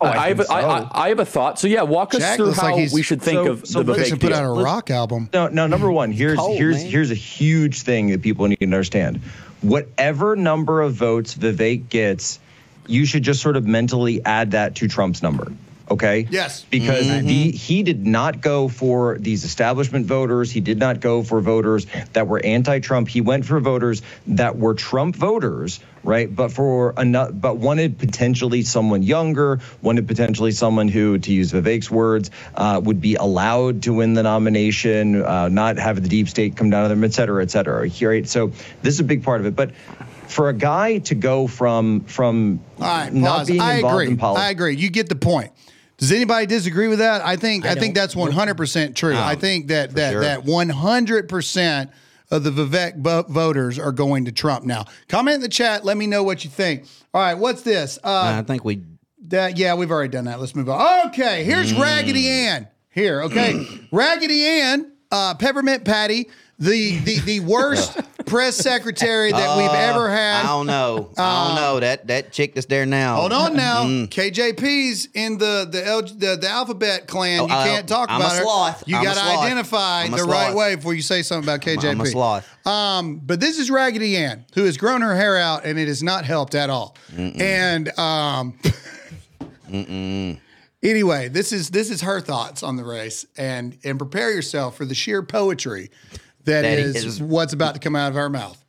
Oh, I I, have, think a, I, so. I, I have a thought. So, yeah, walk us Jack through looks like how we should think So- of so the They Vivek should put Vivek out deal. a rock album. No, no. Number one, here's Cold, here's man. here's a huge thing that people need to understand. Whatever number of votes Vivek gets, you should just sort of mentally add that to Trump's number. Okay. Yes. Because he he did not go for these establishment voters. He did not go for voters that were anti-Trump. He went for voters that were Trump voters, right? But for another, but wanted potentially someone younger, wanted potentially someone who, to use Vivek's words, uh, would be allowed to win the nomination, uh, not have the deep state come down to them, et cetera, et cetera. Right. So this is a big part of it, but. For a guy to go from from All right, not pause. being I involved agree. in politics, I agree. You get the point. Does anybody disagree with that? I think I, I think that's 100% true. I think that that sure. that 100% of the Vivek vo- voters are going to Trump now. Comment in the chat, let me know what you think. All right, what's this? Uh, I think we. That yeah, we've already done that. Let's move on. Okay, here's Mm. Raggedy Ann. Here, okay, Raggedy Ann, uh, Peppermint Patty, the the the worst press secretary that we've ever had. Uh, I don't know. I don't know that that chick that's there now. Hold on now, Mm. KJP's in the the L, the, the alphabet clan. Oh, you I- can't talk I'm a about her. sloth. You I'm a got to sloth. identify I'm a the right sloth. way before you say something about KJP. I'm a sloth. Um, but this is Raggedy Ann, who has grown her hair out, and it has not helped at all. And um, anyway, this is this is her thoughts on the race, and and prepare yourself for the sheer poetry that That is, is- what's about to come out of our mouth.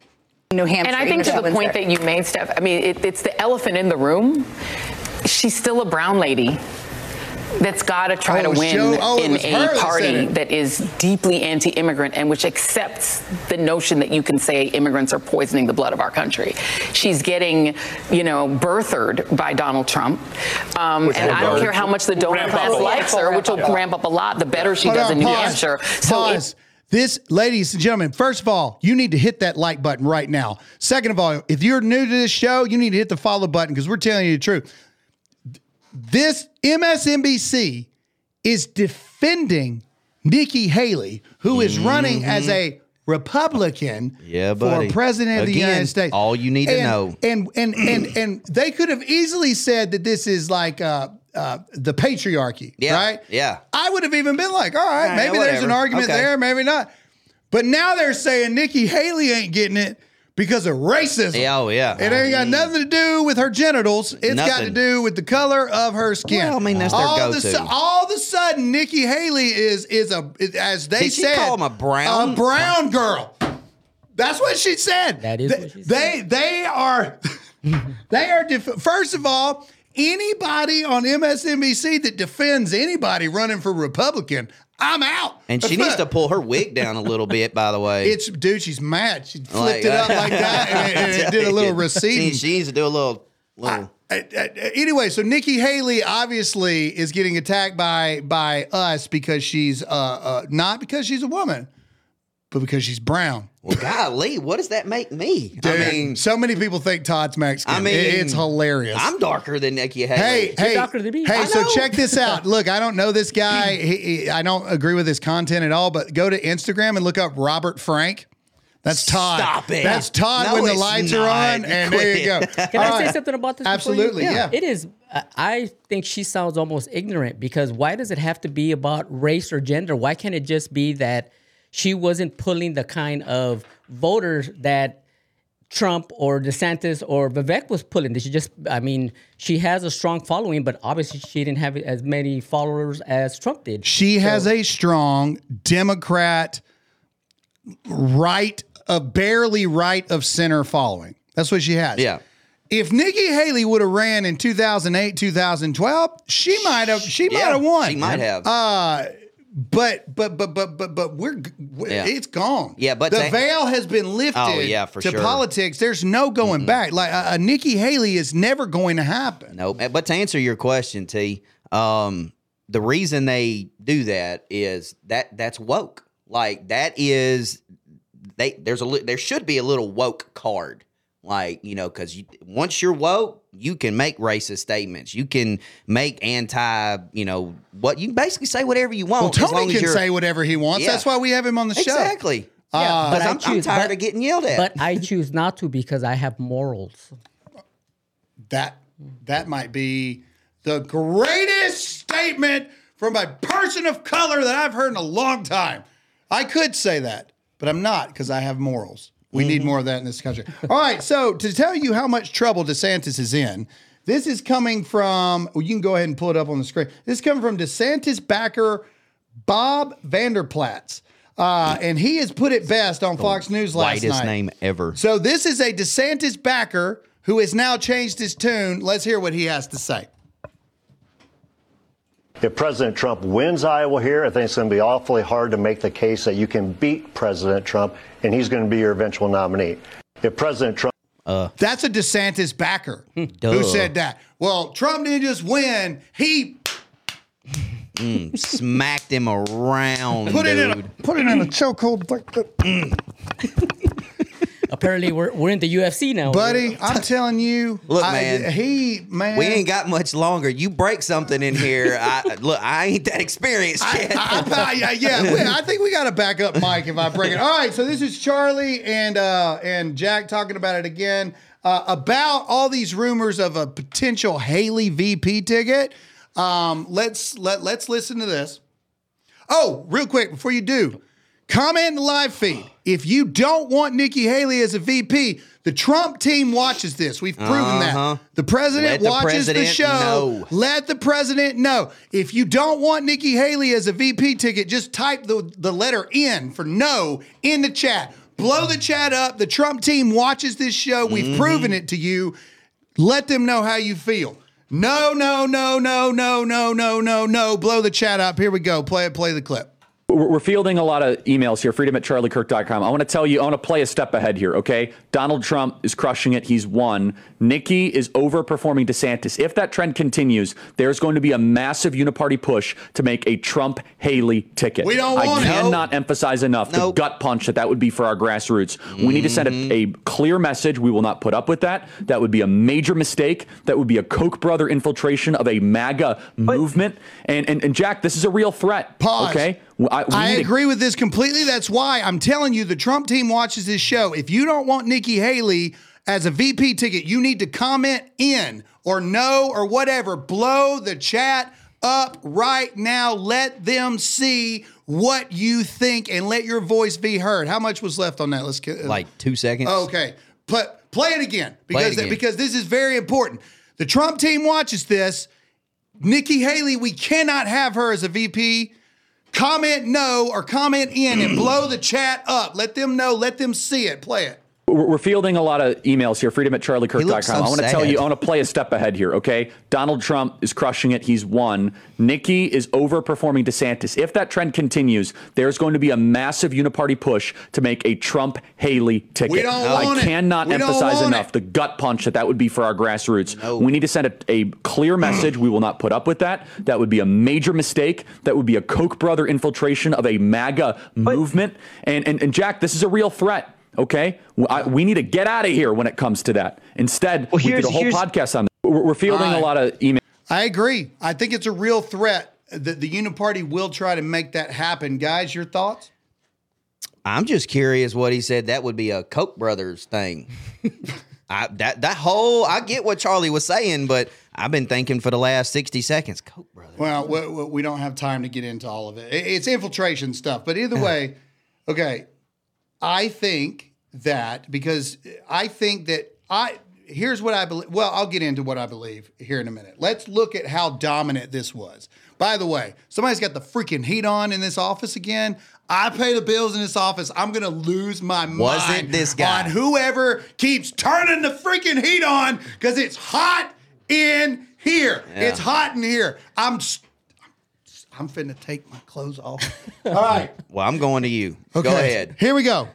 New Hampshire. And I think to the point Windsor. that you made, Steph, I mean, it, it's the elephant in the room. She's still a brown lady that's got to try Oh, to win Joe- oh, in a party it. that is deeply anti-immigrant and which accepts the notion that you can say immigrants are poisoning the blood of our country. She's getting, you know, birthered by Donald Trump, um, and I don't go- care how much the donor ramp class up a lot. likes her, which will ramp up a lot. The better she Hold does on, in New pause, Hampshire. So it- pause. This, ladies and gentlemen, first of all, you need to hit that like button right now. Second of all, if you're new to this show, you need to hit the follow button because we're telling you the truth. This MSNBC is defending Nikki Haley, who is running as a Republican Mm-hmm. Yeah, for president of the United States. all you need to And- know. And and and and they could have easily said that this is like uh, uh, the patriarchy, Yeah, right? yeah. I would have even been like, all right, Yeah, maybe there's an argument Okay. there, maybe not. But now they're saying Nikki Haley ain't getting it because of racism. Yeah, oh, yeah. It ain't got nothing to do with her genitals. It's got to do with the color of her skin. Well, I mean, that's their all Of a, go-to. su- all of a sudden, Nikki Haley is is a is- as they Did she said call him a brown- a brown girl. That's what she said. That is They- what she They they are they are def- first of all anybody on MSNBC that defends anybody running for Republican, I'm out. And she needs to pull her wig down a little bit, by the way. It's dude, she's mad. She flipped Like, it up like that, and it, and it did a little receding. She, she needs to do a little. little uh, anyway, so Nikki Haley obviously is getting attacked by by us because she's uh, uh not because she's a woman, but because she's brown. well, golly, what does that make me? Dude, I mean, so many people think Todd's Mexican. I mean, It- it's hilarious. I'm darker than Nikki Haley. Hey, hey, darker than me. hey! So check this out. Look, I don't know this guy. He, he- I don't agree with his content at all. But go to Instagram and look up Robert Frank. That's Todd. Stop it. That's Todd No, when the lights not. are on, and there you go. Can All I say something about this? before you- Absolutely, yeah. It is. I- I think she sounds almost ignorant because why does it have to be about race or gender? Why can't it just be that she wasn't pulling the kind of voters that Trump or DeSantis or Vivek was pulling? She just? I mean, she has a strong following, but obviously she didn't have as many followers as Trump did. She has a strong Democrat right, a barely right of center following. That's what she has. Yeah. if Nikki Haley would have ran in 2008, 2012, she might have she might have won. she might have. Uh but but but but but but we're, Yeah. it's gone. Yeah, but the to- veil has been lifted. Oh, yeah, for to sure. politics. There's no going back. Like a, a Nikki Haley is never going to happen. Nope. But to answer your question, T, um, the reason they do that is that that's woke. Like that is they there's a there should be a little woke card. Like you know, because you, once you're woke, you can make racist statements. You can make anti, you know, what you basically say whatever you want. Well, as long Tony as can say whatever he wants. Yeah. That's why we have him on the show. Exactly. Uh, But I'm, I I'm tired but- of getting yelled at. But I choose not to because I have morals. That that might be the greatest statement from a person of color that I've heard in a long time. I could say that, but I'm not because I have morals. We need more of that in this country. All right, so to tell you how much trouble DeSantis is in, this is coming from. Well, you can go ahead and pull it up on the screen. This is coming from DeSantis backer Bob Vander Plaats. Uh, and he has put it best on Fox News last Whitest night. name ever. So this is a DeSantis backer who has now changed his tune. Let's hear what he has to say. If President Trump wins Iowa here, I think it's going to be awfully hard to make the case that you can beat President Trump and he's going to be your eventual nominee. If President Trump That's a DeSantis backer who said that. Well, Trump didn't just win; he Mm, smacked him around, put it in a put it in a chokehold. like that. Apparently, we're, we're in the UFC now. Buddy, I'm telling you, Look, I- man. he man, We ain't got much longer. You break something in here. I look. I ain't that experienced yet. I, I, yeah, yeah, we- I think we got to back up Mike if I break it. All right, so this is Charlie and uh, and Jack talking about it again uh, about all these rumors of a potential Haley VP ticket. Um, let's let let's listen to this. Oh, real quick before you do, comment in the live feed. If you don't want Nikki Haley as a VP, the Trump team watches this. We've proven Uh-huh. that. The president the watches the president show. know. Let the president know. If you don't want Nikki Haley as a VP ticket, just type the, the letter N for no in the chat. Blow the chat up. The Trump team watches this show. We've Mm-hmm. proven it to you. Let them know how you feel. No, no, no, no, no, no, no, no, no. Blow the chat up. Here we go. Play it, play the clip. We're we're fielding a lot of emails here, freedom at charliekirk.com. I want to tell you, I want to play a step ahead here, okay? Donald Trump is crushing it. He's won. Nikki is overperforming DeSantis. If that trend continues, there's going to be a massive uniparty push to make a Trump Haley ticket. We don't want I it. cannot emphasize enough the gut punch that that would be for our grassroots. We need to send a, mm-hmm. a clear message. We will not put up with that. That would be a major mistake. That would be a Koch brother infiltration of a MAGA movement. And, and, and Jack, this is a real threat. Pause. Okay? I, I need to- agree with this completely. That's why I'm telling you the Trump team watches this show. If you don't want Nikki Haley as a VP ticket, you need to comment in or no or whatever. Blow the chat up right now. Let them see what you think and let your voice be heard. How much was left on that? Let's get uh, like two seconds. Okay. But play it again Play it because again. because this is very important. The Trump team watches this. Nikki Haley, we cannot have her as a VP. Comment no or comment in and blow the chat up. Let them know. Let them see it. Play it. We're we're fielding a lot of emails here, freedom at charliekirk.com. so I want to tell you, I want to play a step ahead here, okay? Donald Trump is crushing it. He's won. Nikki is overperforming DeSantis. If that trend continues, there's going to be a massive uniparty push to make a Trump Haley ticket. We don't I want it. cannot We don't emphasize want enough the gut punch that that would be for our grassroots. We need to send a, a clear message. we will not put up with that. That would be a major mistake. That would be a Koch brother infiltration of a MAGA movement. And, and, and Jack, this is a real threat. Okay, I, we need to get out of here when it comes to that. Instead, we did a whole podcast on. That. We're, we're fielding All right. a lot of emails. I agree. I think it's a real threat that the Uniparty will try to make that happen. Guys, your thoughts? I'm just curious what he said. That would be a Koch brothers thing. I, that that whole I get what Charlie was saying, but I've been thinking for the last sixty seconds. Koch brothers. Well, we, we- we don't have time to get into all of it. It- It's infiltration stuff. But either way, okay, I think that because I think that I here's what I believe. Well, I'll get into what I believe here in a minute. Let's look at how dominant this was. By the way, somebody's got the freaking heat on in this office again. I pay the bills in this office. I'm gonna lose my Wasn't mind this guy. on whoever keeps turning the freaking heat on because it's hot in here. Yeah. It's hot in here. I'm s- I'm finna take my clothes off. All right. Well, I'm going to you. Okay. Go ahead. Here we go.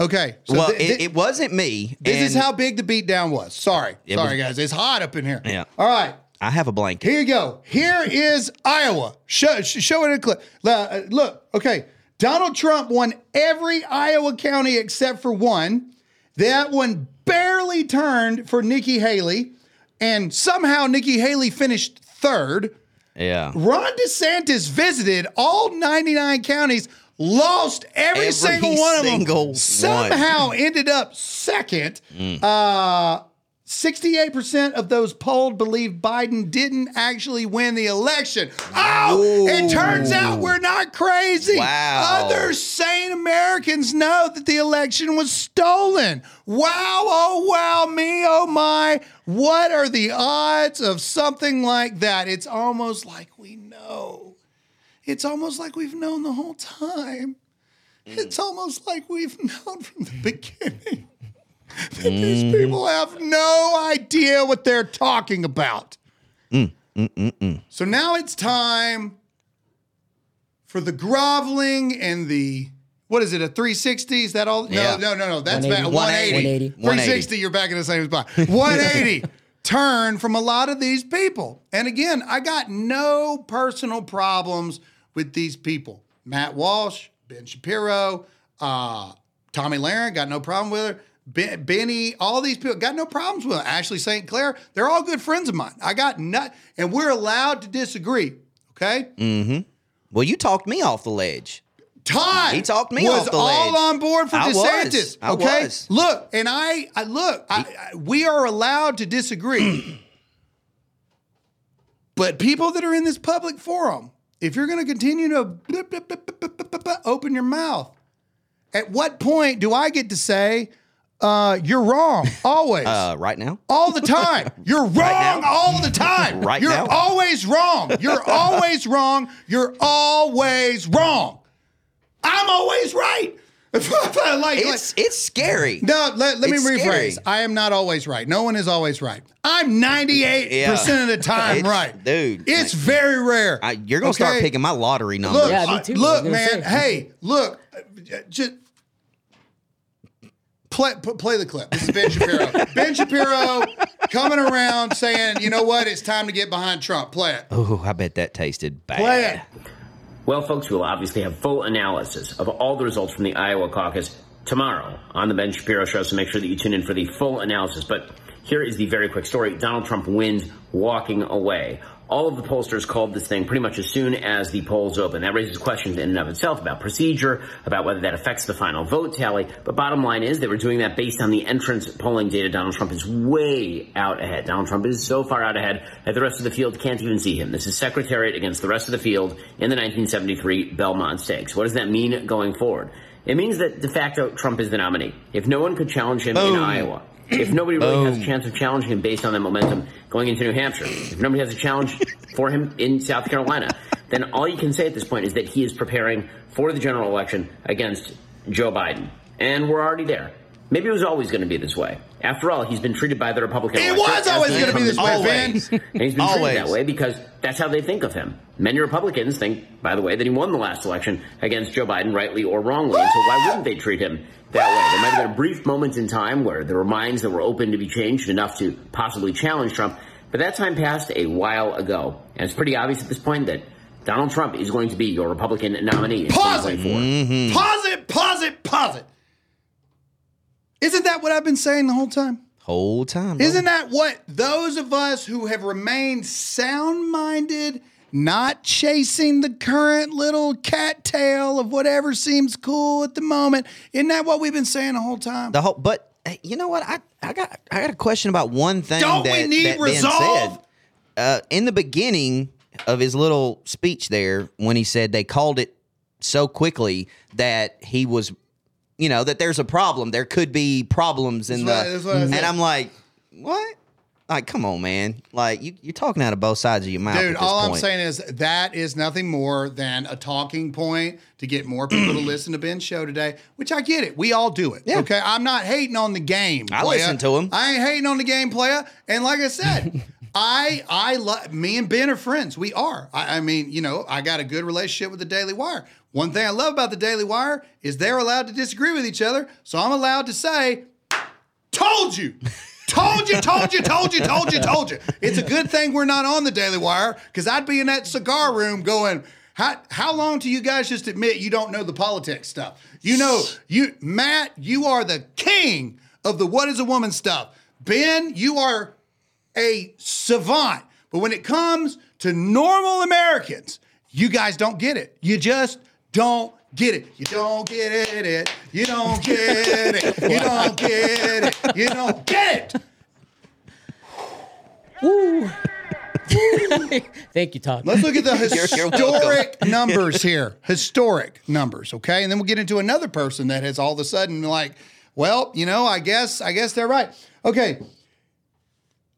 Okay. So well, thi- it, it wasn't me. this is and how big the beatdown was. Sorry. It Sorry, was- guys. It's hot up in here. Yeah. All right. I have a blanket. Here you go. Here is Iowa. Show, sh- show it in a clip. Uh, look, okay. Donald Trump won every Iowa county except for one. That one barely turned for Nikki Haley, and somehow Nikki Haley finished third. Yeah. Ron DeSantis visited all 99 counties, lost every, Every single one of them. one. Somehow ended up second. Mm. Uh, 68% of those polled believe Biden didn't actually win the election. Oh, it turns out we're not crazy. Wow. Other sane Americans know that the election was stolen. Wow, oh, wow, me, oh, my. What are the odds of something like that? It's almost like we know. It's almost like we've known the whole time. Hmm. It's almost like we've known from the beginning these people have no idea what they're talking about. Mm, mm, mm, so now it's time for the groveling and the what is it? A 360? Is that all? No, Yeah. no, no, no. That's 180. bad. 180. 180. 360, you're back in the same spot. 180 turn from a lot of these people. And again, I got no personal problems with these people. Matt Walsh, Ben Shapiro, uh, Tomi Lahren, got no problem with her. Ben, Benny, all these people got no problems with her. Ashley St. Clair, they're all good friends of mine. I got nut, and we're allowed to disagree. Okay, Mm-hmm. Well, you talked me off the ledge. Todd He talked me was off the ledge. all on board for I was. DeSantis. I okay, was. look, and I, I look, I, I, we are allowed to disagree, but people that are in this public forum, if you're going to continue to open your mouth, at what point do I get to say uh, you're wrong? Always. Uh, right now. All the time. You're wrong Right all the time. Right You're now? always wrong. You're always wrong. You're always wrong. I'm always right. like, It's it's scary. no, let, let me rephrase. scary. I am not always right. No one is always right. I'm 98% Yeah. of the time It's- right. dude. It's very rare. I, you're gonna start picking my lottery numbers. Look, Yeah, me too. I look, man. say. Hey, look. uh, Just play play the clip. This is Ben Shapiro. ben Shapiro coming around saying, "You know what? It's time to get behind Trump." Play it. Oh, I bet that tasted bad. Play it. Well, folks, we'll obviously have full analysis of all the results from the Iowa caucus tomorrow on the Ben Shapiro Show, so make sure that you tune in for the full analysis. But here is the very quick story Donald Trump wins walking away. All of the pollsters called this thing pretty much as soon as the polls open. That raises questions in and of itself about procedure, about whether that affects the final vote tally. But bottom line is they were doing that based on the entrance polling data. Donald Trump is way out ahead. Donald Trump is so far out ahead that the rest of the field can't even see him. This is Secretariat against the rest of the field in the 1973 Belmont Stakes. What does that mean going forward? It means that de facto Trump is the nominee. If no one could challenge him in Iowa, if nobody really has a oh. chance of challenging him based on that momentum going into New Hampshire, if nobody has a challenge for him in South Carolina, then all you can say at this point is that he is preparing for the general election against Joe Biden. And we're already there. Maybe it was always going to be this way. After all, he's been treated by the Republican It was always gonna be this way, Ben. And he's been Always. treated that way because that's how they think of him. Many Republicans think, by the way, that he won the last election against Joe Biden, rightly or wrongly. And so why wouldn't they treat him that way? There might have been a brief moment in time where there were minds that were open to be changed enough to possibly challenge Trump. But that time passed a while ago. And it's pretty obvious at this point that Donald Trump is going to be your Republican nominee in Pause it. 2024. Mm-hmm. Pause it. Pause it. Pause it. Isn't that what I've been saying the whole time? Whole time. bro. Isn't that what those of us who have remained sound minded, not chasing the current little cattail of whatever seems cool at the moment, isn't that what we've been saying the whole time? the whole? But you know what? I I got I got a question about one thing. Don't we that, need that resolve? said. Uh, in the beginning of his little speech there, when he said they called it so quickly that he was, you know, that there's a problem. There could be problems in That's the, what and I'm like, what? Like, come on, man. Like, you, you're talking out of both sides of your mouth. Dude, at this all I'm saying is that is nothing more than a talking point to get more people to listen to Ben's show today, which I get it. We all do it. Okay. I'm not hating on the game. I playa. listen to him. I ain't hating on the game player. And like I said, I I love me and Ben are friends. We are. I, I mean, you know, I got a good relationship with the Daily Wire. One thing I love about the Daily Wire is they're allowed to disagree with each other. So I'm allowed to say, told you. Told you, told you, told you, told you, told you. It's a good thing we're not on the Daily Wire because I'd be in that cigar room going, how, how long do you guys just admit you don't know the politics stuff? You know, you Matt, you are the king of the what is a woman stuff. Ben, you are a savant. But when it comes to normal Americans, you guys don't get it. You just don't get it. You don't get it. You don't get it. You don't get it. You don't get it. Woo. Thank you, Todd. Let's look at the You're- you're historic numbers here. Historic numbers, okay? And then we'll get into another person that has all of a sudden like, well, you know, I guess I guess they're right. Okay.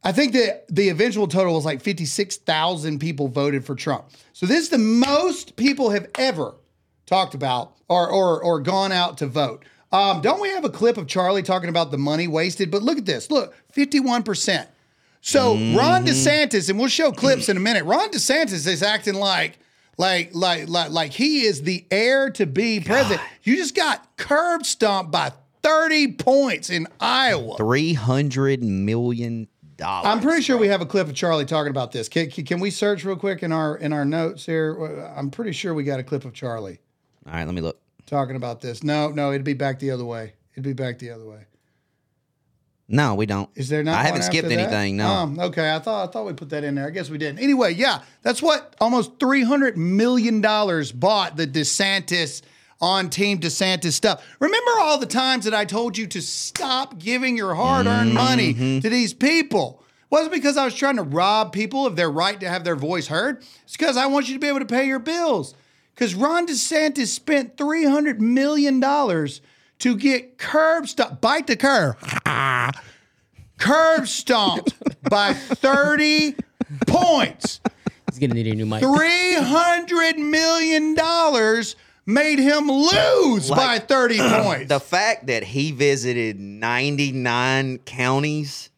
I think that the eventual total was like 56,000 people voted for Trump. So this is the most people have ever talked about or or or gone out to vote. Um, don't we have a clip of Charlie talking about the money wasted? But look at this. Look, 51%. So Ron DeSantis, and we'll show clips in a minute. Ron DeSantis is acting like, like, like, like, like he is the heir to be president. You just got curb stomped by 30 points in Iowa. Three hundred million dollars. I'm pretty sure we have a clip of Charlie talking about this. Can, can, can we search real quick in our in our notes here? I'm pretty sure we got a clip of Charlie All right, let me look. talking about this. No, no, it'd be back the other way. It'd be back the other way. No, we don't. Is there not? I haven't skipped that? anything. No. Um, okay, I thought I thought we put that in there. I guess we didn't. Anyway, yeah, that's what almost three hundred million dollars bought the DeSantis on Team DeSantis stuff. Remember all the times that I told you to stop giving your hard-earned money Mm-hmm. to these people. It wasn't because I was trying to rob people of their right to have their voice heard. It's because I want you to be able to pay your bills. Because Ron DeSantis spent three hundred million dollars to get curb stop, bite the curb, curb stomped by thirty points. He's gonna need a new mic. Three hundred million dollars made him lose by thirty points. The fact that he visited 99 counties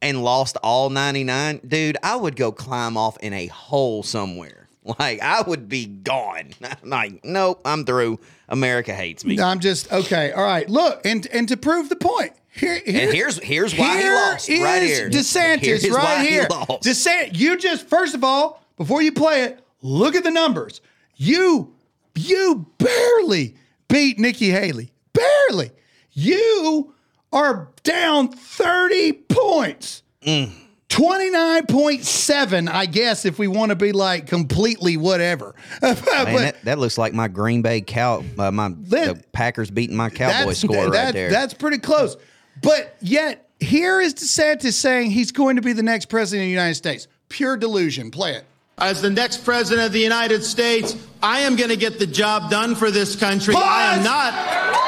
and lost all 99, dude, I would go climb off in a hole somewhere. Like, I would be gone. like, nope, I'm through. America hates me. I'm just okay. All right, look, and and to prove the point, here, And here's here's why he here lost right is here. DeSantis Here's right he here. lost. DeSantis, you just first of all, before you play it, look at the numbers. You you barely beat Nikki Haley. Barely. You are down 30 points. Mm. 29.7, I guess, if we want to be like completely whatever. Man, that, that looks like my Green Bay cow, uh, my the Packers beating my Cowboy score right that- there. That's pretty close. But yet, here is DeSantis saying he's going to be the next president of the United States. Pure delusion. Play it. As the next president of the United States, I am going to get the job done for this country. I am not.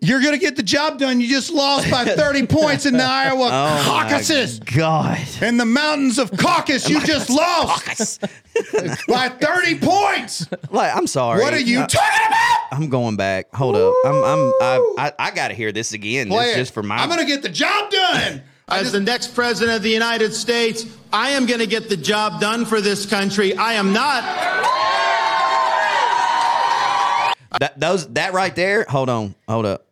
You're going to get the job done. You just lost by 30 points in the Iowa Oh, my caucuses. God. In the mountains of caucus, you just lost by 30 points. Like, I'm sorry. What are you Uh, talking about? I'm going back. Hold up. I'm I'm I I, I got to hear this again. Play This it. just for my. I'm going to get the job done. As the next president of the United States, I am going to get the job done for this country. I am not. That those that right there. Hold on. Hold up.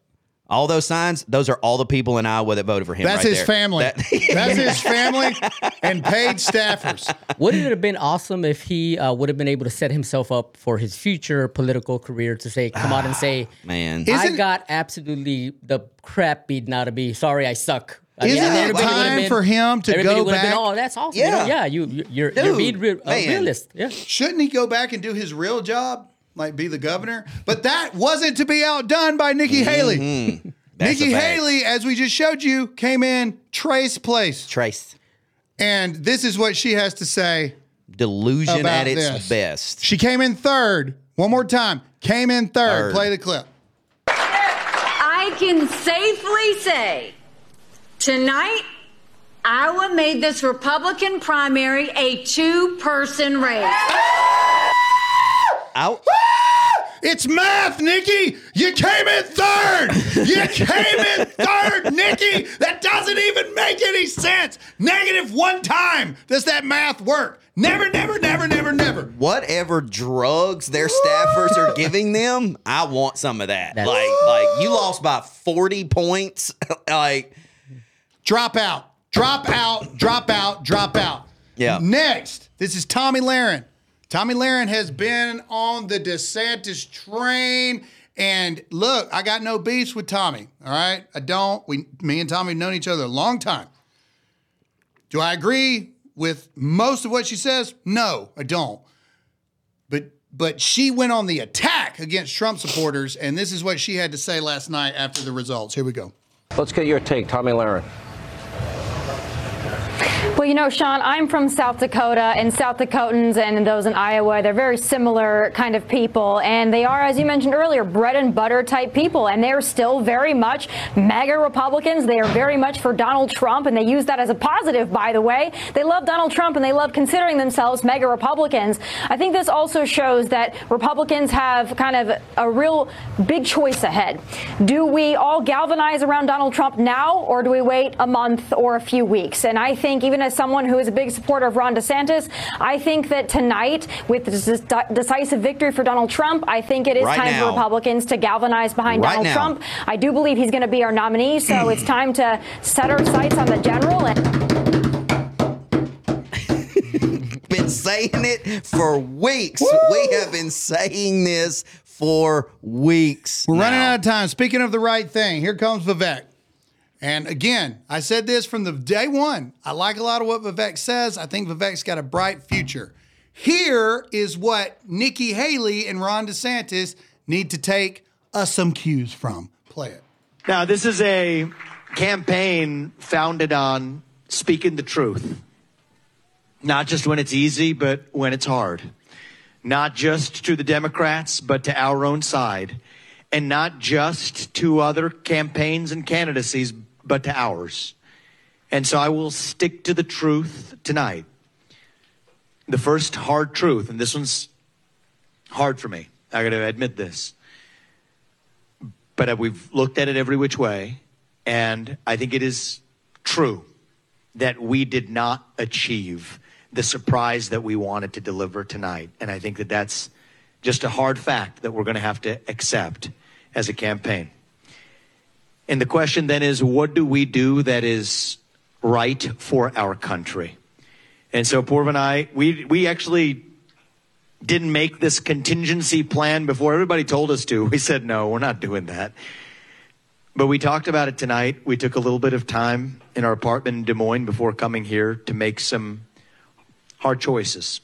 All those signs. Those are all the people in Iowa that voted for him. That's right his there. family. That- That's his family and paid staffers. Wouldn't it have been awesome if he uh, would have been able to set himself up for his future political career to say, come out and say, Man. I Isn't- got absolutely the crap beaten out of me. Sorry, I suck. I mean, Isn't it everybody would have time been- for him to everybody go would have back? Been, oh, that's awesome. Yeah, Yeah. yeah. You, you you're you're Dude, being re- a man. realist. Yeah. Shouldn't he go back and do his real job, like be the governor? But that wasn't to be outdone by Nikki Haley. Mm-hmm. Nikki. Haley, as we just showed you, came in Trace place. Trace. And this is what she has to say. Delusion about at its this. best. She came in third. One more time. Came in third. Third. Play the clip. I can safely say Tonight, Iowa made this Republican primary a two person race. Out. It's math, Nikki. You came in third. You came in third, Nikki. That doesn't even make any sense. Negative one time. Does that math work? Never, never, never, never, never. Whatever drugs their staffers are giving them, I want some of that. like, like you lost by forty points. like, drop out, drop out, drop out, drop out. Yeah. Next, this is Tomi Lahren. Tomi Lahren has been on the DeSantis train. And look, I got no beefs with Tomi. All right. I don't. We me and Tomi have known each other a long time. Do I agree with most of what she says? No, I don't. But but she went on the attack against Trump supporters, and this is what she had to say last night after the results. Here we go. Let's get your take, Tomi Lahren. Well, you know, Sean, I'm from South Dakota, and South Dakotans and those in Iowa, they're very similar kind of people. And they are, as you mentioned earlier, bread and butter type people. And they're still very much MAGA Republicans. They are very much for Donald Trump, and they use that as a positive, by the way. They love Donald Trump and they love considering themselves MAGA Republicans. I think this also shows that Republicans have kind of a real big choice ahead. Do we all galvanize around Donald Trump now, or do we wait a month or a few weeks? And I think even as someone who is a big supporter of Ron DeSantis, I think that tonight, with this decisive victory for Donald Trump, I think it is Right time now. for Republicans to galvanize behind Right Donald now. Trump. I do believe he's going to be our nominee, so it's time to set our sights on the general and. been saying it for weeks. We have been saying this for weeks. We're running out of time. Speaking of the right thing, here comes Vivek. And again, I said this from the day one. I like a lot of what Vivek says. I think Vivek's got a bright future. Here is what Nikki Haley and Ron DeSantis need to take us some cues from. Play it. Now, this is a campaign founded on speaking the truth. Not just when it's easy, but when it's hard. Not just to the Democrats, but to our own side. And not just to other campaigns and candidacies, but to ours. And so I will stick to the truth tonight. The first hard truth, and this one's hard for me. I got to admit this but we've looked at it every which way, and I think it is true that we did not achieve the surprise that we wanted to deliver tonight. And I think that that's just a hard fact that we're going to have to accept as a campaign. And the question then is what do we do that is right for our country? And so Purv and I, we, we actually didn't make this contingency plan before everybody told us to. We said, no, we're not doing that. But we talked about it tonight. We took a little bit of time in our apartment in Des Moines before coming here to make some hard choices.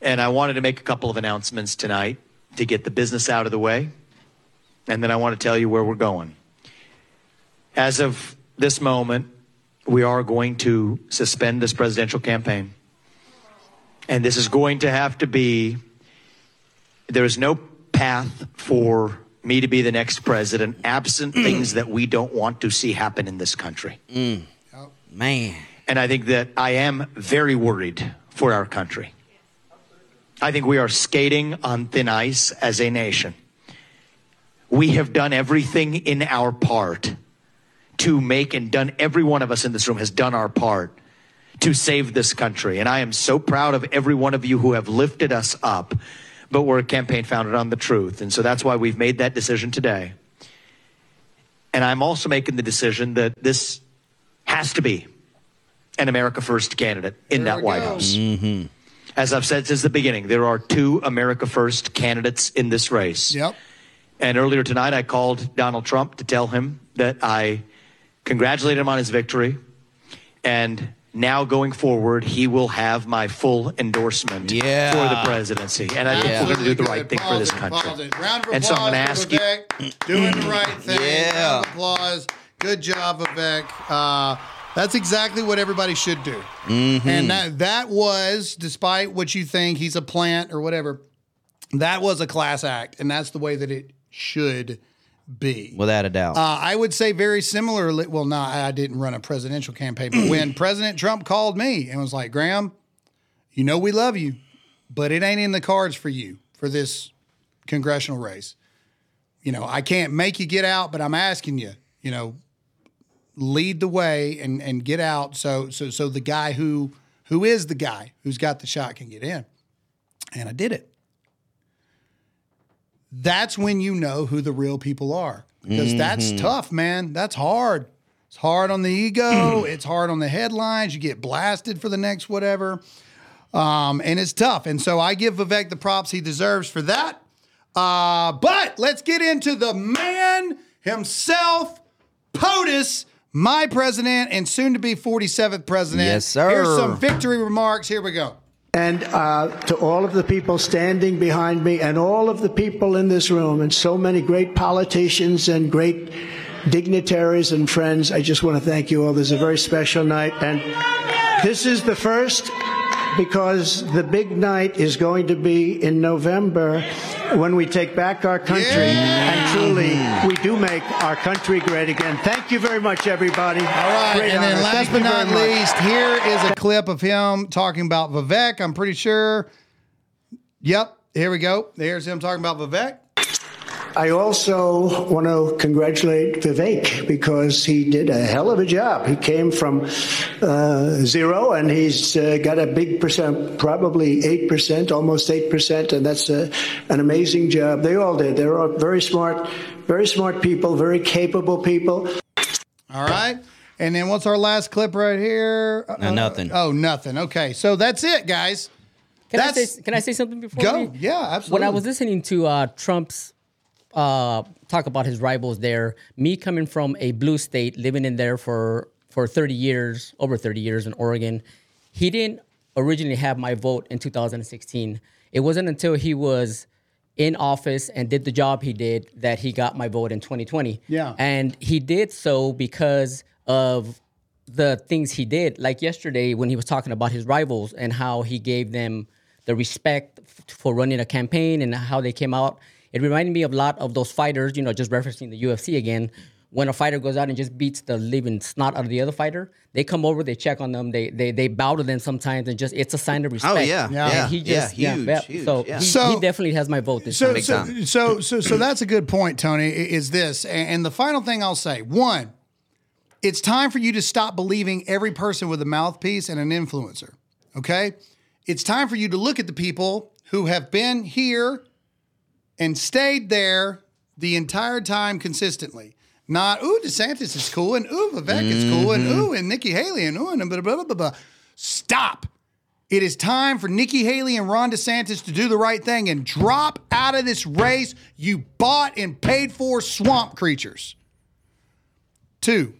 And I wanted to make a couple of announcements tonight to get the business out of the way. And then I want to tell you where we're going. As of this moment, we are going to suspend this presidential campaign. And this is going to have to be, there is no path for me to be the next president absent things that we don't want to see happen in this country. Mm. Man. And I think that I am very worried for our country. I think we are skating on thin ice as a nation. We have done everything in our part to make and done, every one of us in this room has done our part to save this country. And I am so proud of every one of you who have lifted us up. But we're a campaign founded on the truth. And so that's why we've made that decision today. And I'm also making the decision that this has to be an America First candidate in that White House. Mm-hmm. As I've said since the beginning, there are two America First candidates in this race. Yep. And earlier tonight, I called Donald Trump to tell him that I congratulated him on his victory. And now going forward, he will have my full endorsement Yeah. for the presidency. And I think Yeah. we're going to do the right thing for this country. positive. Round of And so I'm going to for ask you. Vivek. Doing the right thing. Yeah. Round of applause. Good job, Vivek. Uh, that's exactly what everybody should do. Mhm. And that that was, despite what you think he's a plant or whatever, that was a class act, and that's the way that it should be. Without a doubt. Uh, I would say very similarly. Well, no, I didn't run a presidential campaign, but when President Trump called me and was like, Graham, you know we love you, but it ain't in the cards for you for this congressional race. You know, I can't make you get out, but I'm asking you, you know, lead the way and and get out so so so the guy who who is the guy who's got the shot can get in. And I did it. That's when you know who the real people are. Because that's Mhm. tough, man. That's hard. It's hard on the ego. it's hard on the headlines. You get blasted for the next whatever. Um, and it's tough. And so I give Vivek the props he deserves for that. Uh, but let's get into the man himself, POTUS, my president and soon to be 47th president. Yes, sir. Here's some victory remarks. Here we go. And uh, to all of the people standing behind me and all of the people in this room and so many great politicians and great dignitaries and friends, I just want to thank you all. This is a very special night. And this is the first because the big night is going to be in November when we take back our country and truly we do make our country great again. Thank you very much, everybody. All right, Great and then last Thank but not much. least, here is a clip of him talking about Vivek. I'm pretty sure. Yep, here we go. There's him talking about Vivek. I also want to congratulate Vivek because he did a hell of a job. He came from uh, zero and he's uh, got a big percent, probably 8%, almost 8%, and that's a, an amazing job. They all did. They're all very smart, very smart people, very capable people. All right. And then what's our last clip right here? No, nothing. Oh, nothing. Okay. So that's it, guys. Can I That's- say can I say something before? Go. we- Yeah, absolutely. When I was listening to uh, Trump's uh, talk about his rivals there, me coming from a blue state, living in there for for 30 years, over 30 years in Oregon, he didn't originally have my vote in 2016. It wasn't until he was in office and did the job he did that he got my vote in 2020. Yeah. And he did so because of the things he did. Like yesterday when he was talking about his rivals and how he gave them the respect f- for running a campaign and how they came out. It reminded me of a lot of those fighters, you know, just referencing the UFC again. When a fighter goes out and just beats the living snot out of the other fighter, they come over, they check on them, they they they bow to them sometimes, and just it's a sign of oh, respect. Oh, yeah. And Yeah. he Yeah, just yeah, huge, yeah. huge, So, yeah. He, So- he definitely has my vote this So, time. so, so, so, so that's a good point, Tony. Is this and and the final thing I'll say? One, it's time for you to stop believing every person with a mouthpiece and an influencer. Okay, it's time for you to look at the people who have been here and stayed there the entire time consistently. Not ooh, DeSantis is cool and ooh, Vivek is cool and Mhm. ooh, and Nikki Haley and ooh, and blah blah blah blah. blah. Stop. It is time for Nikki Haley and Ron DeSantis to do the right thing and drop out of this race you bought and paid for swamp creatures. Two,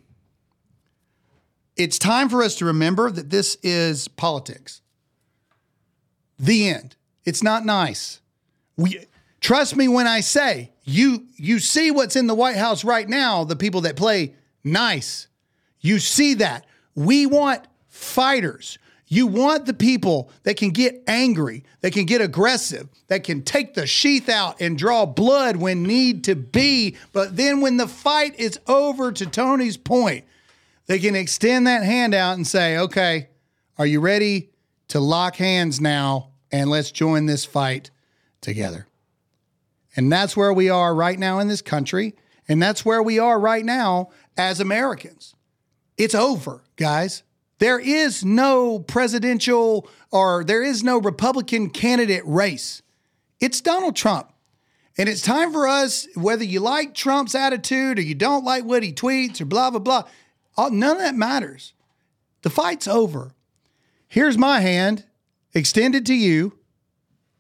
it's time for us to remember that this is politics. The end. It's not nice. We trust me when I say you you see what's in the White House right now, the people that play nice. You see that. We want fighters. You want the people that can get angry, that can get aggressive, that can take the sheath out and draw blood when need to be. But then when the fight is over, to Tony's point, they can extend that hand out and say, okay, are you ready to lock hands now and let's join this fight together? And that's where we are right now in this country. And that's where we are right now as Americans. It's over, guys. There is no presidential or there is no Republican candidate race. It's Donald Trump. And it's time for us, whether you like Trump's attitude or you don't like what he tweets or blah, blah, blah, all- none of that matters. The fight's over. Here's my hand extended to you.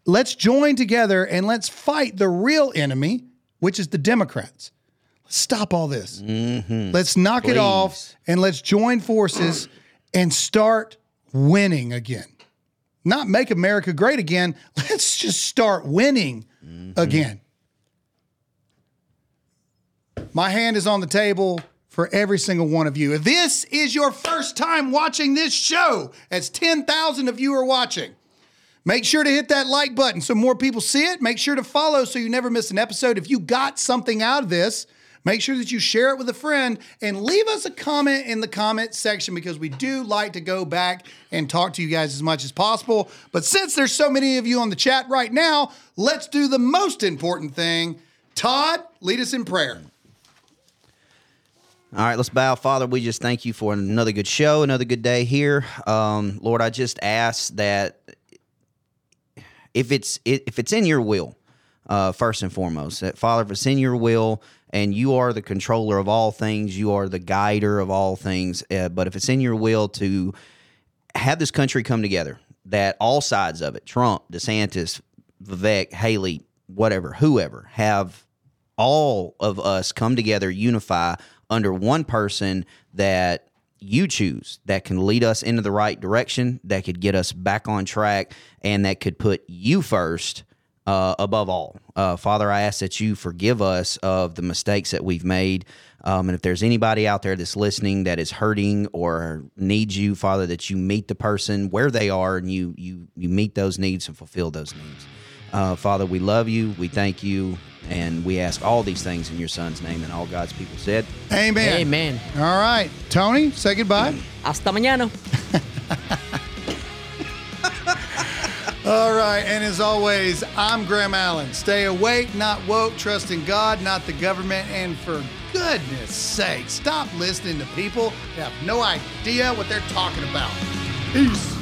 Let's join together and let's fight the real enemy, which is the Democrats. Let's stop all this. Mm-hmm. Let's knock it off and let's join forces and start winning again. Not make America great again. Let's just start winning mm-hmm. again. My hand is on the table for every single one of you. If this is your first time watching this show, as 10,000 of you are watching, Make sure to hit that like button so more people see it. Make sure to follow so you never miss an episode. If you got something out of this, make sure that you share it with a friend and leave us a comment in the comment section because we do like to go back and talk to you guys as much as possible. But since there's so many of you on the chat right now, let's do the most important thing. Todd, lead us in prayer. All right, let's bow. Father, we just thank you for another good show, another good day here. Um, Lord, I just ask that if it's if it's in your will, uh, first and foremost, that Father, if it's in your will and you are the controller of all things, you are the guider of all things. Uh, but if it's in your will to have this country come together, that all sides of it, Trump, DeSantis, Vivek, Haley, whatever, whoever, have all of us come together, unify under one person that you choose that can lead us into the right direction, that could get us back on track, and that could put you first uh, above all. Uh, Father, I ask that you forgive us of the mistakes that we've made. Um, and if there's anybody out there that's listening that is hurting or needs you, Father, that you meet the person where they are and you you you meet those needs and fulfill those needs. Uh, Father, we love you. We thank you. And we ask all these things in your son's name. And all God's people said, Amen. Amen. All right. Tony, say goodbye. Hasta mañana. All right. And as always, I'm Graham Allen. Stay awake, not woke. Trust in God, not the government. And for goodness sake, stop listening to people that have no idea what they're talking about. Peace.